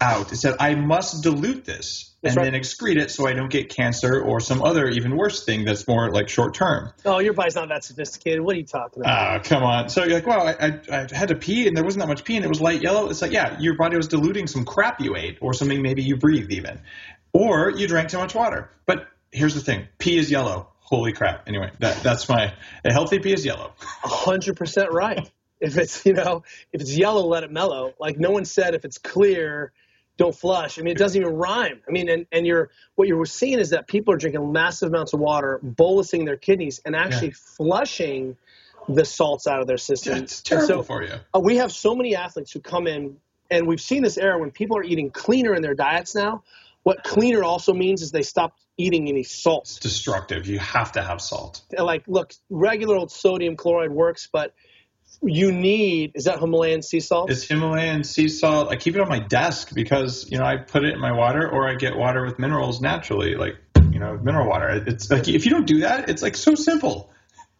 out. It said, I must dilute this That's and right. then excrete it so I don't get cancer or some other even worse thing that's more like short term. Oh, your body's not that sophisticated. What are you talking about? Ah, come on. So you're like, well, I, I, I had to pee and there wasn't that much pee and it was light yellow. It's like, yeah, your body was diluting some crap you ate or something maybe you breathed even. Or you drank too much water. But here's the thing pee is yellow. Holy crap. Anyway, that, that's my a healthy pee is yellow. A hundred percent right. If it's you know if it's yellow, let it mellow. Like no one said if it's clear, don't flush. I mean it doesn't even rhyme. I mean and and you're what you're seeing is that people are drinking massive amounts of water, bolusing their kidneys, and actually flushing the salts out of their system. It's terrible so- for you. uh, we have so many athletes who come in, and we've seen this era when people are eating cleaner in their diets now. What cleaner also means is they stop eating any salts. Destructive. You have to have salt. Like, look, regular old sodium chloride works, but you need is that Himalayan sea salt? It's Himalayan sea salt. I keep it on my desk because you know I put it in my water, or I get water with minerals naturally, like you know mineral water. It's like if you don't do that, it's like so simple.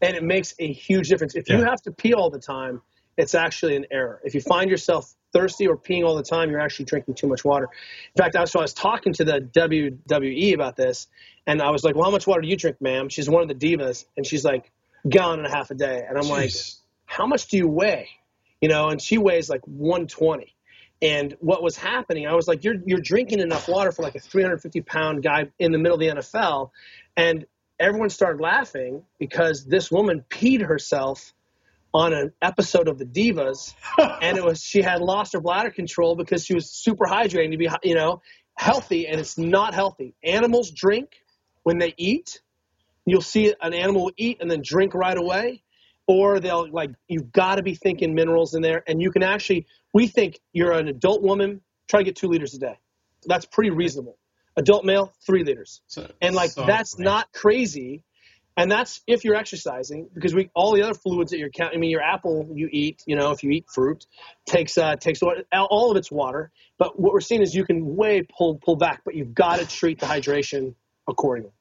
and it makes a huge difference. If you have to pee all the time, it's actually an error. If you find yourself thirsty or peeing all the time, you're actually drinking too much water. In fact, I was, so I was talking to the WWE about this, and I was like, "Well, how much water do you drink, ma'am?" She's one of the divas, and she's like, "Gallon and a half a day." And I'm like, Jeez. How much do you weigh? You know, and she weighs like 120. And what was happening, I was like, you're you're drinking enough water for like a 350 pound guy in the middle of the NFL, and everyone started laughing because this woman peed herself on an episode of the Divas, and it was she had lost her bladder control because she was super hydrating to be you know healthy, and it's not healthy. Animals drink when they eat. You'll see an animal eat and then drink right away or they'll like you've got to be thinking minerals in there and you can actually we think you're an adult woman try to get two liters a day. That's pretty reasonable. Adult male three liters. So- and like so that's great. not crazy and that's if you're exercising because we all the other fluids that you're counting i mean your apple you eat you know if you eat fruit takes uh takes all of its water but what we're seeing is you can way pull pull back but you've got to treat the hydration accordingly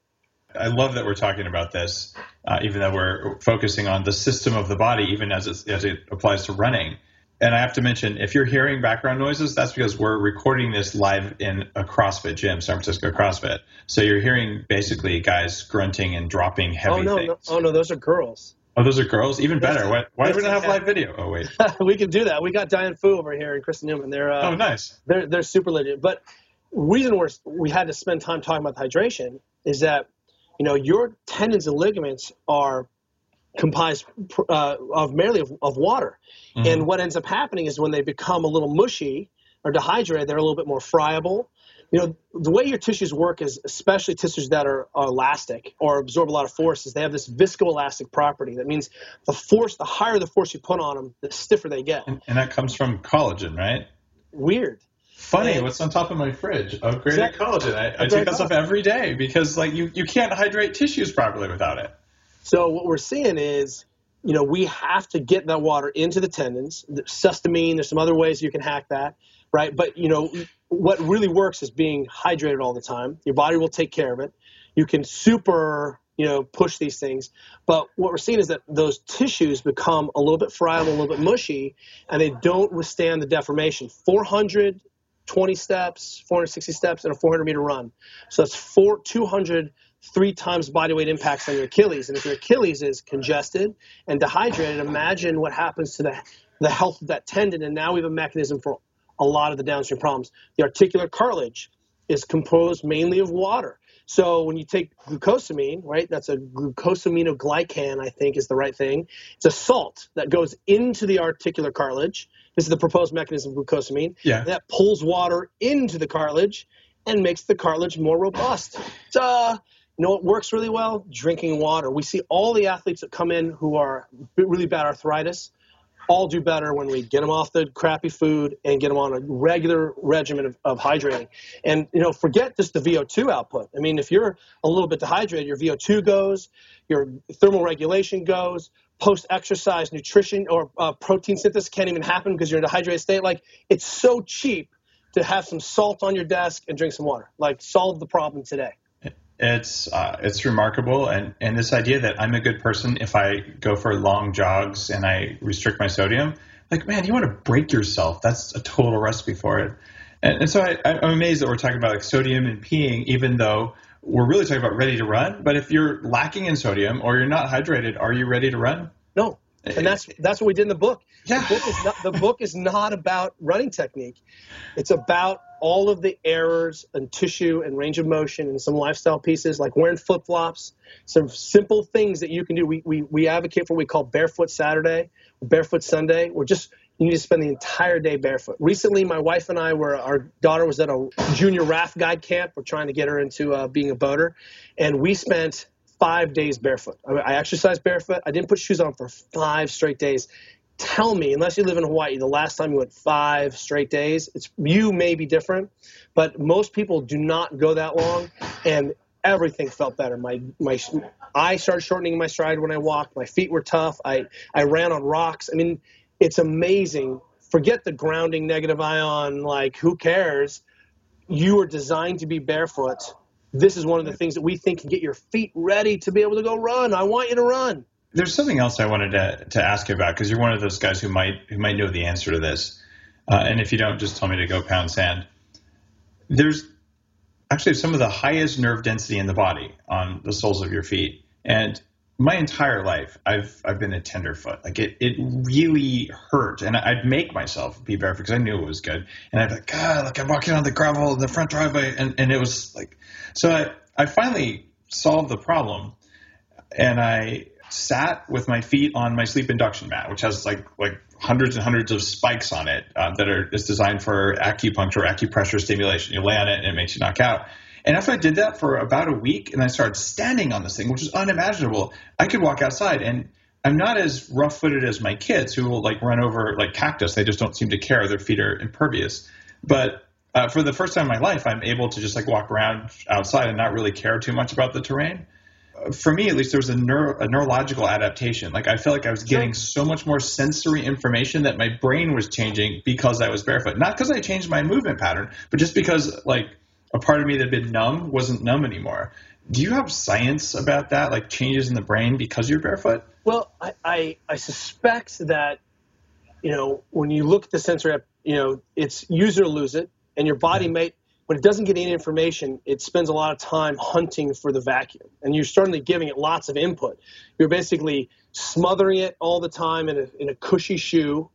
I love that we're talking about this, uh, even though we're focusing on the system of the body, even as it, as it applies to running. And I have to mention, if you're hearing background noises, that's because we're recording this live in a CrossFit gym, San Francisco CrossFit. So you're hearing basically guys grunting and dropping heavy oh no, things. no oh no those are girls Oh, those are girls? Even better. Why, why do we not have live video? Oh, wait. we can do that. We got Diane Fu over here and Chris Newman. They're uh, Oh, nice. they're they're super legit. But reason we're we had to spend time talking about hydration is that you know your tendons and ligaments are comprised uh, of merely of, of water, Mhm. and what ends up happening is when they become a little mushy or dehydrated, they're a little bit more friable. You know, the way your tissues work is, especially tissues that are, are elastic or absorb a lot of force, is they have this viscoelastic property. That means the force, the higher the force you put on them, the stiffer they get. And, and that comes from collagen, right? Weird. Funny, what's on top of my fridge? Upgraded Exactly. collagen. I, I take that stuff every day because, like, you, you can't hydrate tissues properly without it. So what we're seeing is, you know, we have to get that water into the tendons. Sustamine, there's some other ways you can hack that, right? But you know, what really works is being hydrated all the time. Your body will take care of it. You can super, you know, push these things. But what we're seeing is that those tissues become a little bit friable, a little bit mushy, and they don't withstand the deformation. 420 steps, 460 steps, and a 400 meter run. So that's four, 200 three times body weight impacts on your Achilles. And if your Achilles is congested and dehydrated, imagine what happens to the, the health of that tendon. And now we have a mechanism for a lot of the downstream problems. The articular cartilage is composed mainly of water. So when you take glucosamine, right, that's a glucosaminoglycan, I think is the right thing. It's a salt that goes into the articular cartilage. This is the proposed mechanism of glucosamine. Yeah. That pulls water into the cartilage and makes the cartilage more robust. Duh. You know what works really well? Drinking water. We see all the athletes that come in who are really bad arthritis all do better when we get them off the crappy food and get them on a regular regimen of, of hydrating. And you know, forget just the VO2 output. I mean, if you're a little bit dehydrated, your VO2 goes, your thermal regulation goes, post-exercise nutrition or uh, protein synthesis can't even happen because you're in a dehydrated state. Like it's so cheap to have some salt on your desk and drink some water. Like solve the problem today. It's uh, it's remarkable, and and this idea that I'm a good person if I go for long jogs and I restrict my sodium. Like, man, you want to break yourself. That's a total recipe for it. And, and so I, I'm amazed that we're talking about like sodium and peeing, even though we're really talking about ready to run. But if you're lacking in sodium or you're not hydrated, are you ready to run? No, and that's eh. that's what we did in the book. Yeah. The book is not, the book is not about running technique. It's about all of the errors and tissue and range of motion and some lifestyle pieces like wearing flip flops, some simple things that you can do. We, we, we advocate for what we call barefoot Saturday, barefoot Sunday. We're just, you need to spend the entire day barefoot. Recently, my wife and I were, our daughter was at a junior raft guide camp. We're trying to get her into uh, being a boater. And we spent five days barefoot. I, mean, I exercised barefoot. I didn't put shoes on for five straight days. Tell me, unless you live in Hawaii, the last time you went five straight days, it's you may be different, but most people do not go that long, and everything felt better. My my I started shortening my stride when I walked. My feet were tough. I I ran on rocks. I mean, it's amazing. Forget the grounding negative ion. Like who cares? You are designed to be barefoot this is one of the things that we think can get your feet ready to be able to go run. I want you to run. There's something else I wanted to, to ask you about because you're one of those guys who might who might know the answer to this. Uh, and if you don't, just tell me to go pound sand. There's actually some of the highest nerve density in the body on the soles of your feet. And my entire life, I've I've been a tenderfoot. Like it, it really hurt, and I'd make myself be barefoot because I knew it was good. And I'd be like, God, like I'm walking on the gravel in the front driveway, and, and it was like, so I I finally solved the problem, and I sat with my feet on my sleep induction mat, which has like like hundreds and hundreds of spikes on it uh, that are is designed for acupuncture, acupressure stimulation. You lay on it, and it makes you knock out. And after I did that for about a week and I started standing on this thing, which is unimaginable, I could walk outside and I'm not as rough footed as my kids who will like run over like cactus. They just don't seem to care. Their feet are impervious. But uh, for the first time in my life, I'm able to just like walk around outside and not really care too much about the terrain. Uh, for me, at least, there was a, neuro, a neurological adaptation. Like I felt like I was getting so much more sensory information that my brain was changing because I was barefoot. Not because I changed my movement pattern, but just because like a part of me that had been numb wasn't numb anymore. Do you have science about that, like changes in the brain because you're barefoot? Well, I, I, I suspect that, you know, when you look at the sensory, you know, it's use or lose it, and your body yeah. may, when it doesn't get any information, it spends a lot of time hunting for the vacuum, and you're certainly giving it lots of input. You're basically smothering it all the time in a, in a cushy shoe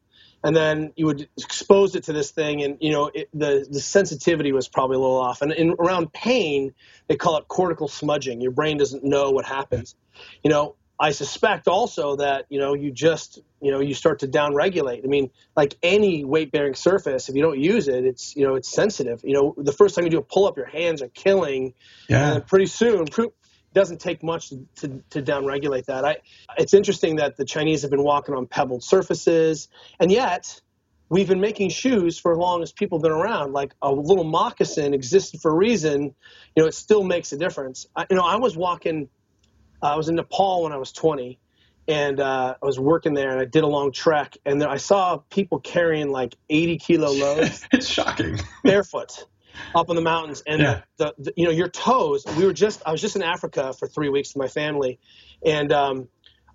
and then you would expose it to this thing and you know it, the the sensitivity was probably a little off. And in, around pain they call it cortical smudging. Your brain doesn't know what happens. You know i suspect also that you know you just you know you start to downregulate. I mean like any weight bearing surface if you don't use it it's you know it's sensitive. You know the first time you do a pull up your hands are killing yeah. and pretty soon doesn't take much to, to, to downregulate that. I, it's interesting that the Chinese have been walking on pebbled surfaces, and yet we've been making shoes for as long as people have been around. Like a little moccasin existed for a reason. You know, it still makes a difference. I, you know, I was walking. Uh, I was in Nepal when I was 20, and uh, I was working there, and I did a long trek, and there I saw people carrying like 80 kilo loads. it's shocking. barefoot up in the mountains and yeah. the, the, you know your toes we were just i was just in africa for three weeks with my family. And um,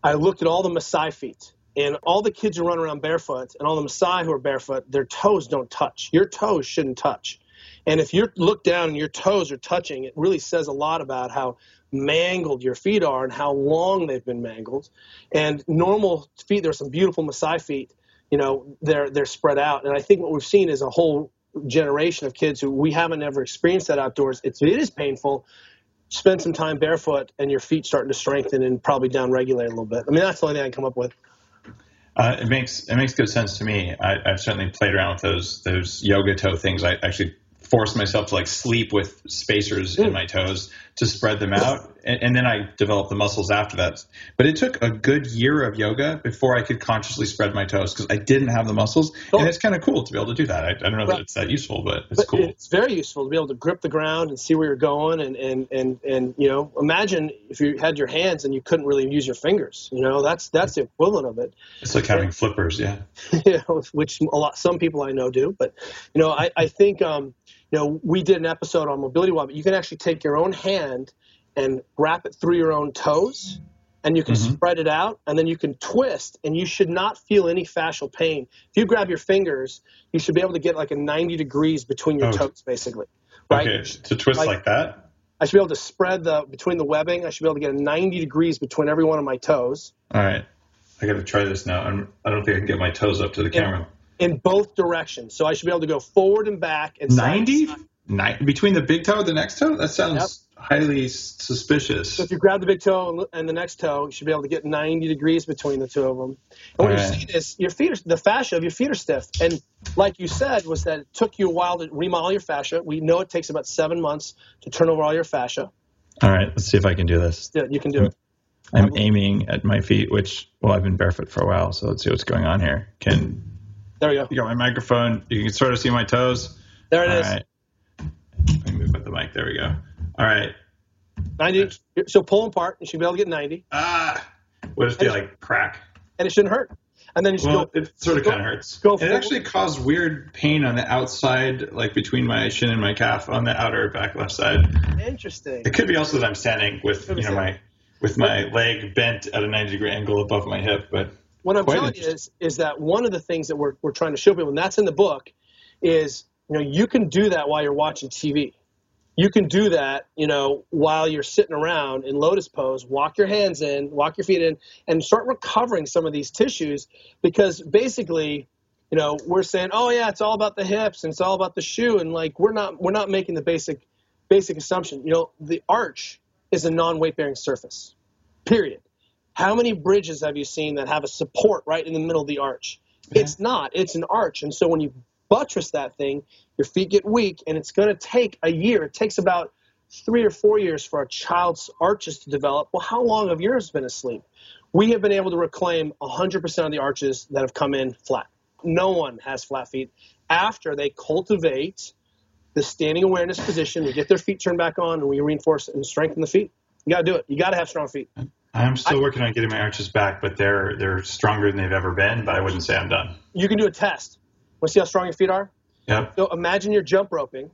i looked at all the maasai feet and all the kids who run around barefoot and all the maasai who are barefoot their toes don't touch. Your toes shouldn't touch. And if you look down and your toes are touching it really says a lot about how mangled your feet are and how long they've been mangled. And normal feet there's some beautiful maasai feet you know they're they're spread out. And i think what we've seen is a whole generation of kids who we haven't ever experienced that outdoors. It's, it is painful. Spend some time barefoot, and your feet starting to strengthen and probably down regulate a little bit. I mean, that's the only thing I can come up with. Uh, it makes it makes good sense to me. I, have certainly played around with those those yoga toe things. I actually forced myself to like sleep with spacers in my toes to spread them out. and, and then I developed the muscles after that. But it took a good year of yoga before I could consciously spread my toes because I didn't have the muscles. Cool. And it's kind of cool to be able to do that. I, I don't know Right. that it's that useful, but it's but cool. it's very useful to be able to grip the ground and see where you're going and, and, and, and you know imagine if you had your hands and you couldn't really use your fingers you know that's that's the equivalent of it It's like having flippers, yeah. you know, which a lot some people I know do. But you know, I, I think um, you know we did an episode on MobilityWOD, but you can actually take your own hand and wrap it through your own toes, and you can Mhm. spread it out, and then you can twist, and you should not feel any fascial pain. If you grab your fingers, you should be able to get like a 90 degrees between your Oh. toes, basically. Right? Okay, to twist Like- like, that. I should be able to spread the between the webbing. I should be able to get a 90 degrees between every one of my toes All right, I got to try this now. I'm, I don't think I can get my toes up to the camera. In both directions. So I should be able to go forward and back and side to Ninety side. Ni- between the big toe and the next toe. That sounds highly suspicious. So if you grab the big toe and, the next toe, you should be able to get 90 degrees between the two of them. And what you're Alright. seeing is your feet, are, the fascia of your feet are stiff. And like you said, was that it took you a while to remodel your fascia. We know it takes about seven months to turn over all your fascia. All right, let's see if I can do this. Yeah, you can do it. I'm aiming at my feet, which well, I've been barefoot for a while, so let's see what's going on here. Can There we go. you got my microphone? You can sort of see my toes. There it All is. right. Let me move with the mic. There we go. All right. 90. So pull them apart. You should be able to get 90, Ah, what if they like crack? and it shouldn't hurt. And then you should Well, go. it sort of kind of hurts. go it actually caused weird pain on the outside, like between my shin and my calf, on the outer back left side. Interesting. It could be also that I'm standing with you know my with my leg bent at a 90 degree angle above my hip, but what I'm Quite telling you is, is that one of the things that we're, we're trying to show people, and that's in the book, is you know you can do that while you're watching TV. You can do that, you know, while you're sitting around in lotus pose. Walk your hands in, walk your feet in, and start recovering some of these tissues because basically, you know, we're saying, oh yeah, it's all about the hips and it's all about the shoe, and like we're not we're not making the basic basic assumption. You know, the arch is a non-weight bearing surface. Period. How many bridges have you seen that have a support right in the middle of the arch? It's not. It's an arch. And so when you buttress that thing, your feet get weak, and it's going to take a year. It takes about three or four years for a child's arches to develop. Well, how long have yours been asleep? We have been able to reclaim 100% of the arches that have come in flat. No one has flat feet after they cultivate the standing awareness position. We get their feet turned back on, and we reinforce and strengthen the feet. You got to do it. You got to have strong feet. I'm still working on getting my arches back, but they're they're stronger than they've ever been. But I wouldn't say I'm done. You can do a test. Want to see how strong your feet are? Yep. So imagine you're jump roping,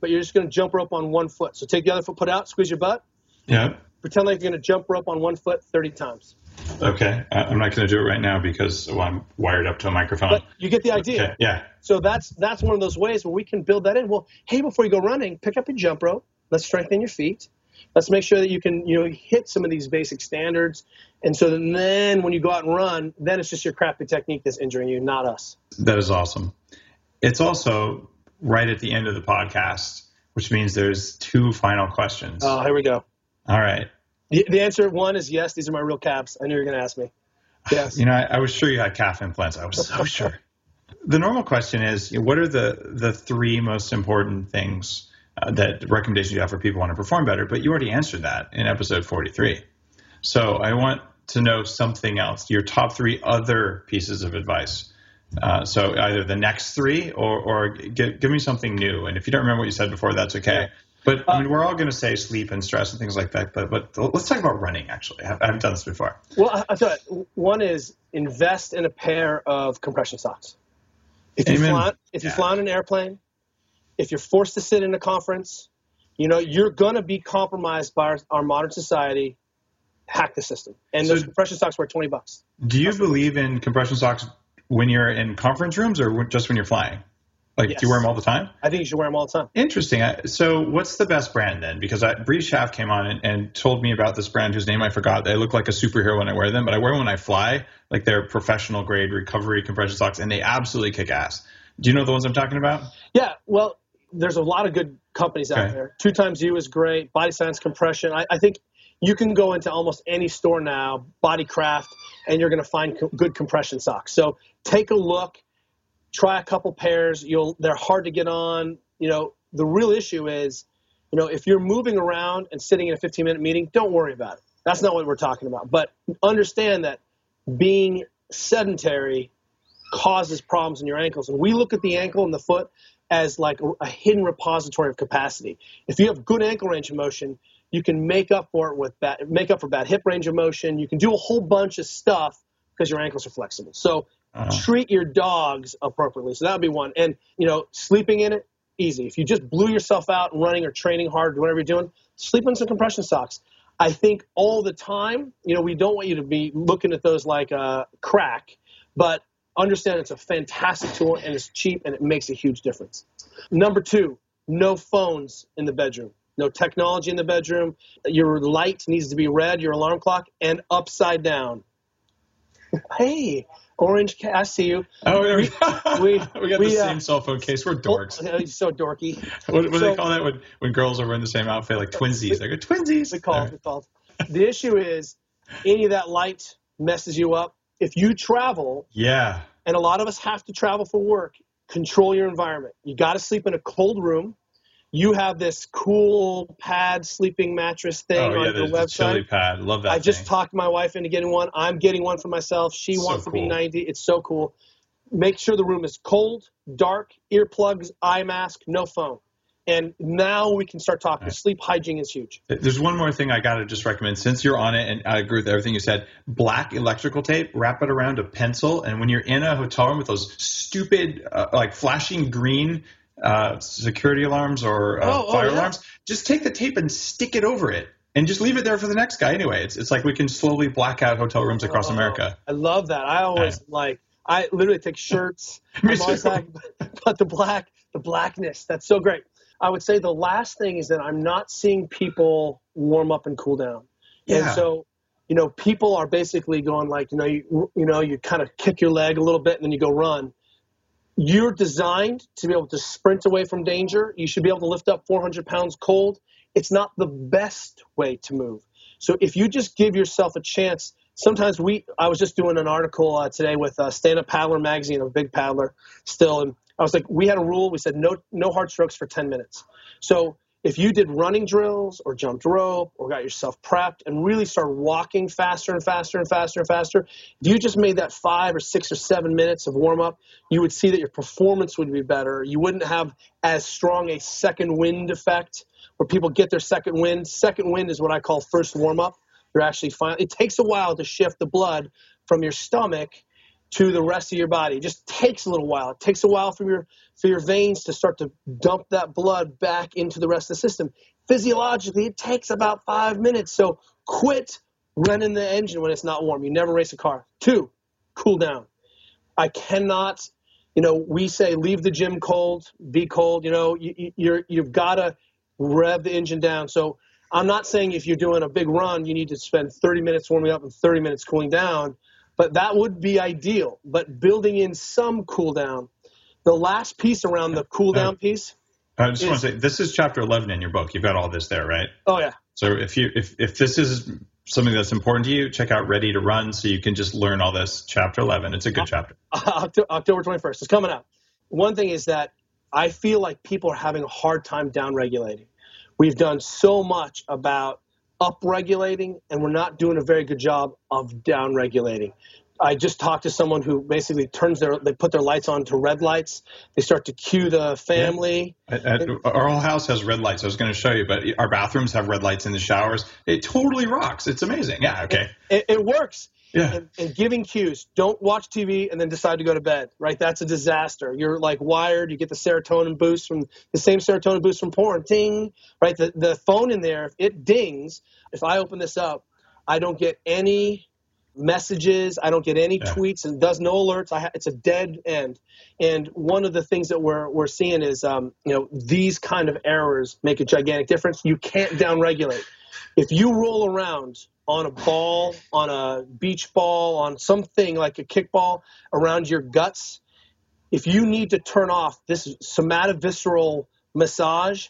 but you're just going to jump rope on one foot. So take the other foot, put it out, squeeze your butt. Yep. Pretend like you're going to jump rope on one foot 30 times. Okay. I, I'm not going to do it right now because well, I'm wired up to a microphone. But you get the idea. Okay. Yeah. So that's that's one of those ways where we can build that in. Well, hey, before you go running, pick up your jump rope. Let's strengthen your feet. Let's make sure that you can you know hit some of these basic standards. And so then when you go out and run, then it's just your crappy technique that's injuring you, not us. That is awesome. It's also right at the end of the podcast, which means there's two final questions. Oh, here we go. All right. The, the answer one is yes. These are my real caps. I knew you were going to ask me. Yes. You know, I, I was sure you had calf implants. I was so sure. The normal question is, what are the the three most important things uh, that recommendations you have for people want to perform better? But you already answered that in episode 43. So I want to know something else. Your top three other pieces of advice. Uh, so either the next three, or or give, give me something new. And if you don't remember what you said before, that's okay. But I mean, we're all going to say sleep and stress and things like that. But but let's talk about running. Actually, I haven't- done this before. Well, I, you, one is invest in a pair of compression socks. If you fly, if you Yeah. fly on an airplane, if you're forced to sit in a conference, you know you're going to be compromised by our, our modern society. Hack the system, and So- those compression socks were twenty bucks. Do you believe in compression socks when you're in conference rooms or just when you're flying? Like, do you wear them all the time? I think you should wear them all the time. Interesting. So, what's the best brand then? Because I, Bree Schaff came on and, and told me about this brand whose name I forgot. They look like a superhero when I wear them, but I wear them when I fly. Like they're professional grade recovery compression socks, and they absolutely kick ass. Do you know the ones I'm talking about? Yeah, well, there's a lot of good companies out Okay. there. 2XU is great. Body Science Compression. I, I think you can go into almost any store now, Bodycraft, and you're going to find co- good compression socks. So take a look, try a couple pairs. You'll they're hard to get on. You know, the real issue is you know, if you're moving around and sitting in a 15 minute meeting, don't worry about it. That's not what we're talking about. But understand that being sedentary causes problems in your ankles. And we look at the ankle and the foot as like a, a hidden repository of capacity. If you have good ankle range of motion, you can make up for it with bad, make up for bad hip range of motion. You can do a whole bunch of stuff because your ankles are flexible. So uh-huh. treat your dogs appropriately. So that would be one. And you know, sleeping in it, easy. If you just blew yourself out running or training hard, whatever you're doing, sleep in some compression socks. I think all the time, you know, we don't want you to be looking at those like a crack, but understand it's a fantastic tool and it's cheap and it makes a huge difference. Number two, no phones in the bedroom. No technology in the bedroom. Your light needs to be red, your alarm clock, and upside down. hey, Orange, I see you. Oh, we, we, we got we, the uh, same cell phone case. We're dorks. Oh, so dorky. what, what so, do they call that when, when girls are wearing the same outfit, like twinsies? They go twinsies. We call it. Right. The issue is any of that light messes you up. If you travel, yeah, and a lot of us have to travel for work, control your environment. You got to sleep in a cold room you have this cool pad sleeping mattress oh, thing oh, on yeah, your website. chili pad. Love that. I thing. just talked my wife into getting one. I'm getting one for myself. She so wants cool. to be 90. It's so cool. Make sure the room is cold, dark, earplugs, eye mask, no phone. And now we can start talking. Right. Sleep hygiene is huge. There's one more thing I got to just recommend since you're on it, and I agree with everything you said. Black electrical tape, wrap it around a pencil, and when you're in a hotel room with those stupid, uh, like flashing green uh, security alarms or uh, oh, oh, fire yeah. alarms, just take the tape and stick it over it. And just leave it there for the next guy anyway. It's, it's like we can slowly black out hotel rooms across oh, America. I love that. I always like I literally take shirts. I'm always like, but the black, the blackness. That's so great. I would say the last thing is that I'm not seeing people warm up and cool down. Yeah. And so, you know, people are basically going like, you know, you, you know, you kind of kick your leg a little bit and then you go run you're designed to be able to sprint away from danger. You should be able to lift up 400 pounds cold. It's not the best way to move. So if you just give yourself a chance, sometimes we, I was just doing an article uh, today with uh, Stand Up Paddler magazine, a big paddler still, and I was like, we had a rule. We said no, no hard strokes for 10 minutes. So if you did running drills or jumped rope or got yourself prepped and really started walking faster and faster and faster and faster, if you just made that five or six or seven minutes of warm up, you would see that your performance would be better. You wouldn't have as strong a second wind effect where people get their second wind. Second wind is what I call first warm up. You're actually fine. It takes a while to shift the blood from your stomach to the rest of your body. It just takes a little while. It takes a while for your for your veins to start to dump that blood back into the rest of the system. Physiologically, it takes about five minutes. So quit running the engine when it's not warm. You never race a car. Two, cool down. I cannot, you know, we say leave the gym cold, be cold. You know, you, you're you've got to rev the engine down. So I'm not saying if you're doing a big run, you need to spend 30 minutes warming up and 30 minutes cooling down but that would be ideal. But building in some cool down. The last piece around the cool down uh, piece. I just is, want to say this is chapter 11 in your book. You've got all this there, right? Oh yeah. So if you if if this is something that's important to you, check out Ready to Run so you can just learn all this. Chapter 11. It's a good chapter. October 21st. It's coming out. One thing is that I feel like people are having a hard time down regulating. We've done so much about upregulating, and we're not doing a very good job of downregulating. I just talked to someone who basically turns their they put their lights on to red lights. They start to cue the family. Yeah. our whole house has red lights. I was going to show you, but our bathrooms have red lights in the showers. It totally rocks. It's amazing. Yeah. Okay. It, it works. Yeah. And, and, giving cues. Don't watch TV and then decide to go to bed. Right. That's a disaster. You're like wired. You get the serotonin boost from the same serotonin boost from porn. Ding. Right. The the phone in there. If it dings. If I open this up, I don't get any messages. I don't get any yeah. tweets and does no alerts. Ha- it's a dead end. And one of the things that we're we're seeing is, um, you know, these kind of errors make a gigantic difference. You can't downregulate. If you roll around on a ball, on a beach ball, on something like a kickball around your guts, if you need to turn off this somatovisceral massage,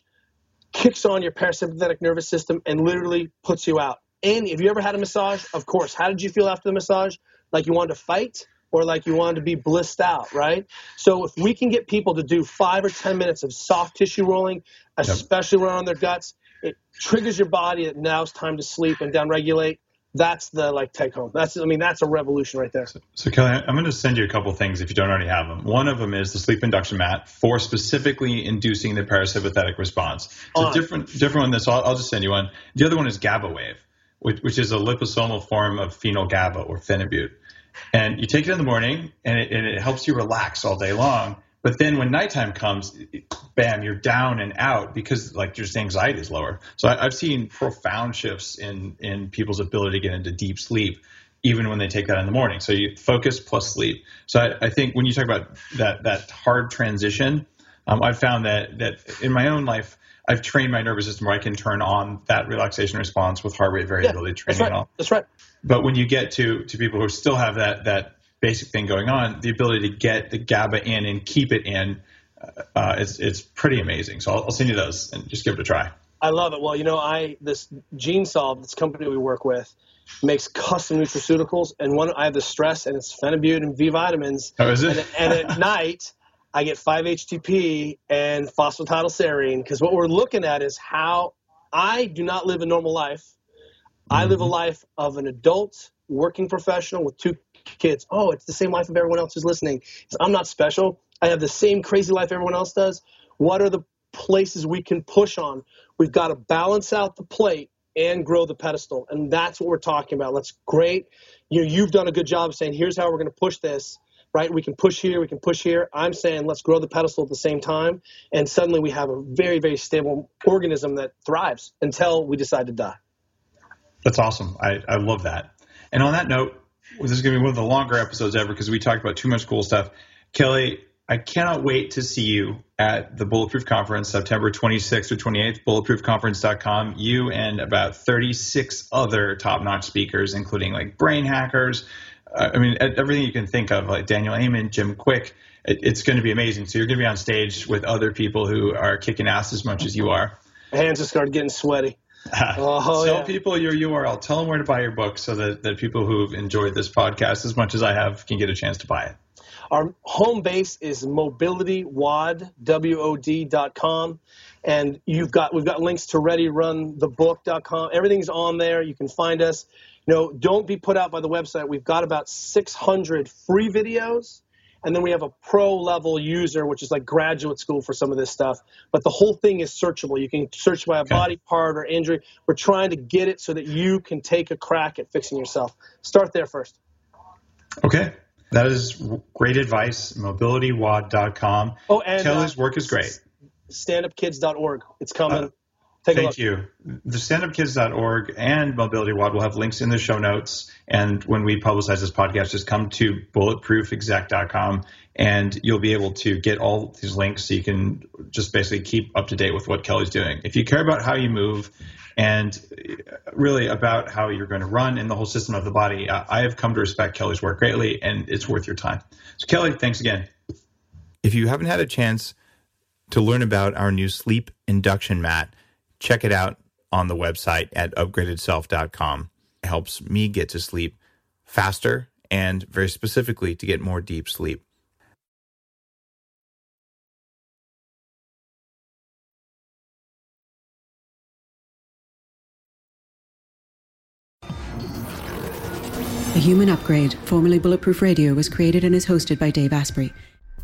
kicks on your parasympathetic nervous system and literally puts you out. And have you ever had a massage? Of course. How did you feel after the massage? Like you wanted to fight? or like you wanted to be blissed out, right? So if we can get people to do five or 10 minutes of soft tissue rolling, especially around their guts, it triggers your body that now it's time to sleep and downregulate. That's the like take home. That's I mean that's a revolution right there. So, so Kelly, I'm going to send you a couple things if you don't already have them. One of them is the sleep induction mat for specifically inducing the parasympathetic response. It's a different different one. This I'll, I'll just send you one. The other one is GABA wave, which, which is a liposomal form of phenyl GABA or phenibut. And you take it in the morning, and it, and it helps you relax all day long. But then when nighttime comes, bam, you're down and out because like your anxiety is lower. So I, have seen profound shifts in in people's ability to get into deep sleep, even when they take that in the morning. So you focus plus sleep. So I, I think when you talk about that that hard transition, um, I've found that that in my own life, I've trained my nervous system where I can turn on that relaxation response with heart rate variability yeah, training that's right. and all. That's right. But when you get to to people who still have that that basic thing going on, the ability to get the GABA in and keep it in, uh, it's it's pretty amazing. So I'll, I'll, send you those and just give it a try. I love it. Well, you know, I this GeneSolve, this company we work with, makes custom nutraceuticals, and one I have the stress, and it's phenibut and B vitamins. Oh, is it? And, and at night. I get 5-HTP and phosphatidylserine because what we're looking at is how I do not live a normal life. I live a mm-hmm. life of an adult working professional with two kids. Oh, it's the same life of everyone else who's listening. I'm not special. I have the same crazy life everyone else does. What are the places we can push on? We've got to balance out the plate and grow the pedestal. And that's what we're talking about. Let's great. You know, you've done a good job of saying, here's how we're going to push this, right? We can push here, we can push here. I'm saying let's grow the pedestal at the same time. And suddenly we have a very, very stable organism that thrives until we decide to die. That's awesome. I, I love that. And on that note, this is going to be one of the longer episodes ever because we talked about too much cool stuff. Kelly, I cannot wait to see you at the Bulletproof Conference, September 26th to 28th, bulletproofconference.com. You and about 36 other top notch speakers, including like brain hackers. Uh, I mean, everything you can think of, like Daniel Amen, Jim Kwik. It, it's going to be amazing. So you're going to be on stage with other people who are kicking ass as much as you are. My hands just started getting sweaty. oh, Tell yeah. people your URL. Tell them where to buy your book so that, that people who've enjoyed this podcast as much as I have can get a chance to buy it. Our home base is mobilitywod.com. And you've got we've got links to readyrunthebook.com. Everything's on there. You can find us. You know, don't be put out by the website. We've got about 600 free videos and then we have a pro level user, which is like graduate school for some of this stuff. But the whole thing is searchable. You can search by a okay. body part or injury. We're trying to get it so that you can take a crack at fixing yourself. Start there first. Okay. That is great advice. Mobilitywod.com. Oh, and Kelly's uh, work is great. Standupkids.org. It's coming. Uh, Take Thank you. The standupkids.org and Mobility WOD will have links in the show notes. And when we publicize this podcast, just come to bulletproofexec.com and you'll be able to get all these links so you can just basically keep up to date with what Kelly's doing. If you care about how you move and really about how you're going to run in the whole system of the body, uh, I have come to respect Kelly's work greatly and it's worth your time. So, Kelly, thanks again. If you haven't had a chance to learn about our new sleep induction mat, check it out on the website at upgradedself.com. It helps me get to sleep faster and very specifically to get more deep sleep. The Human Upgrade, formerly Bulletproof Radio, was created and is hosted by Dave Asprey.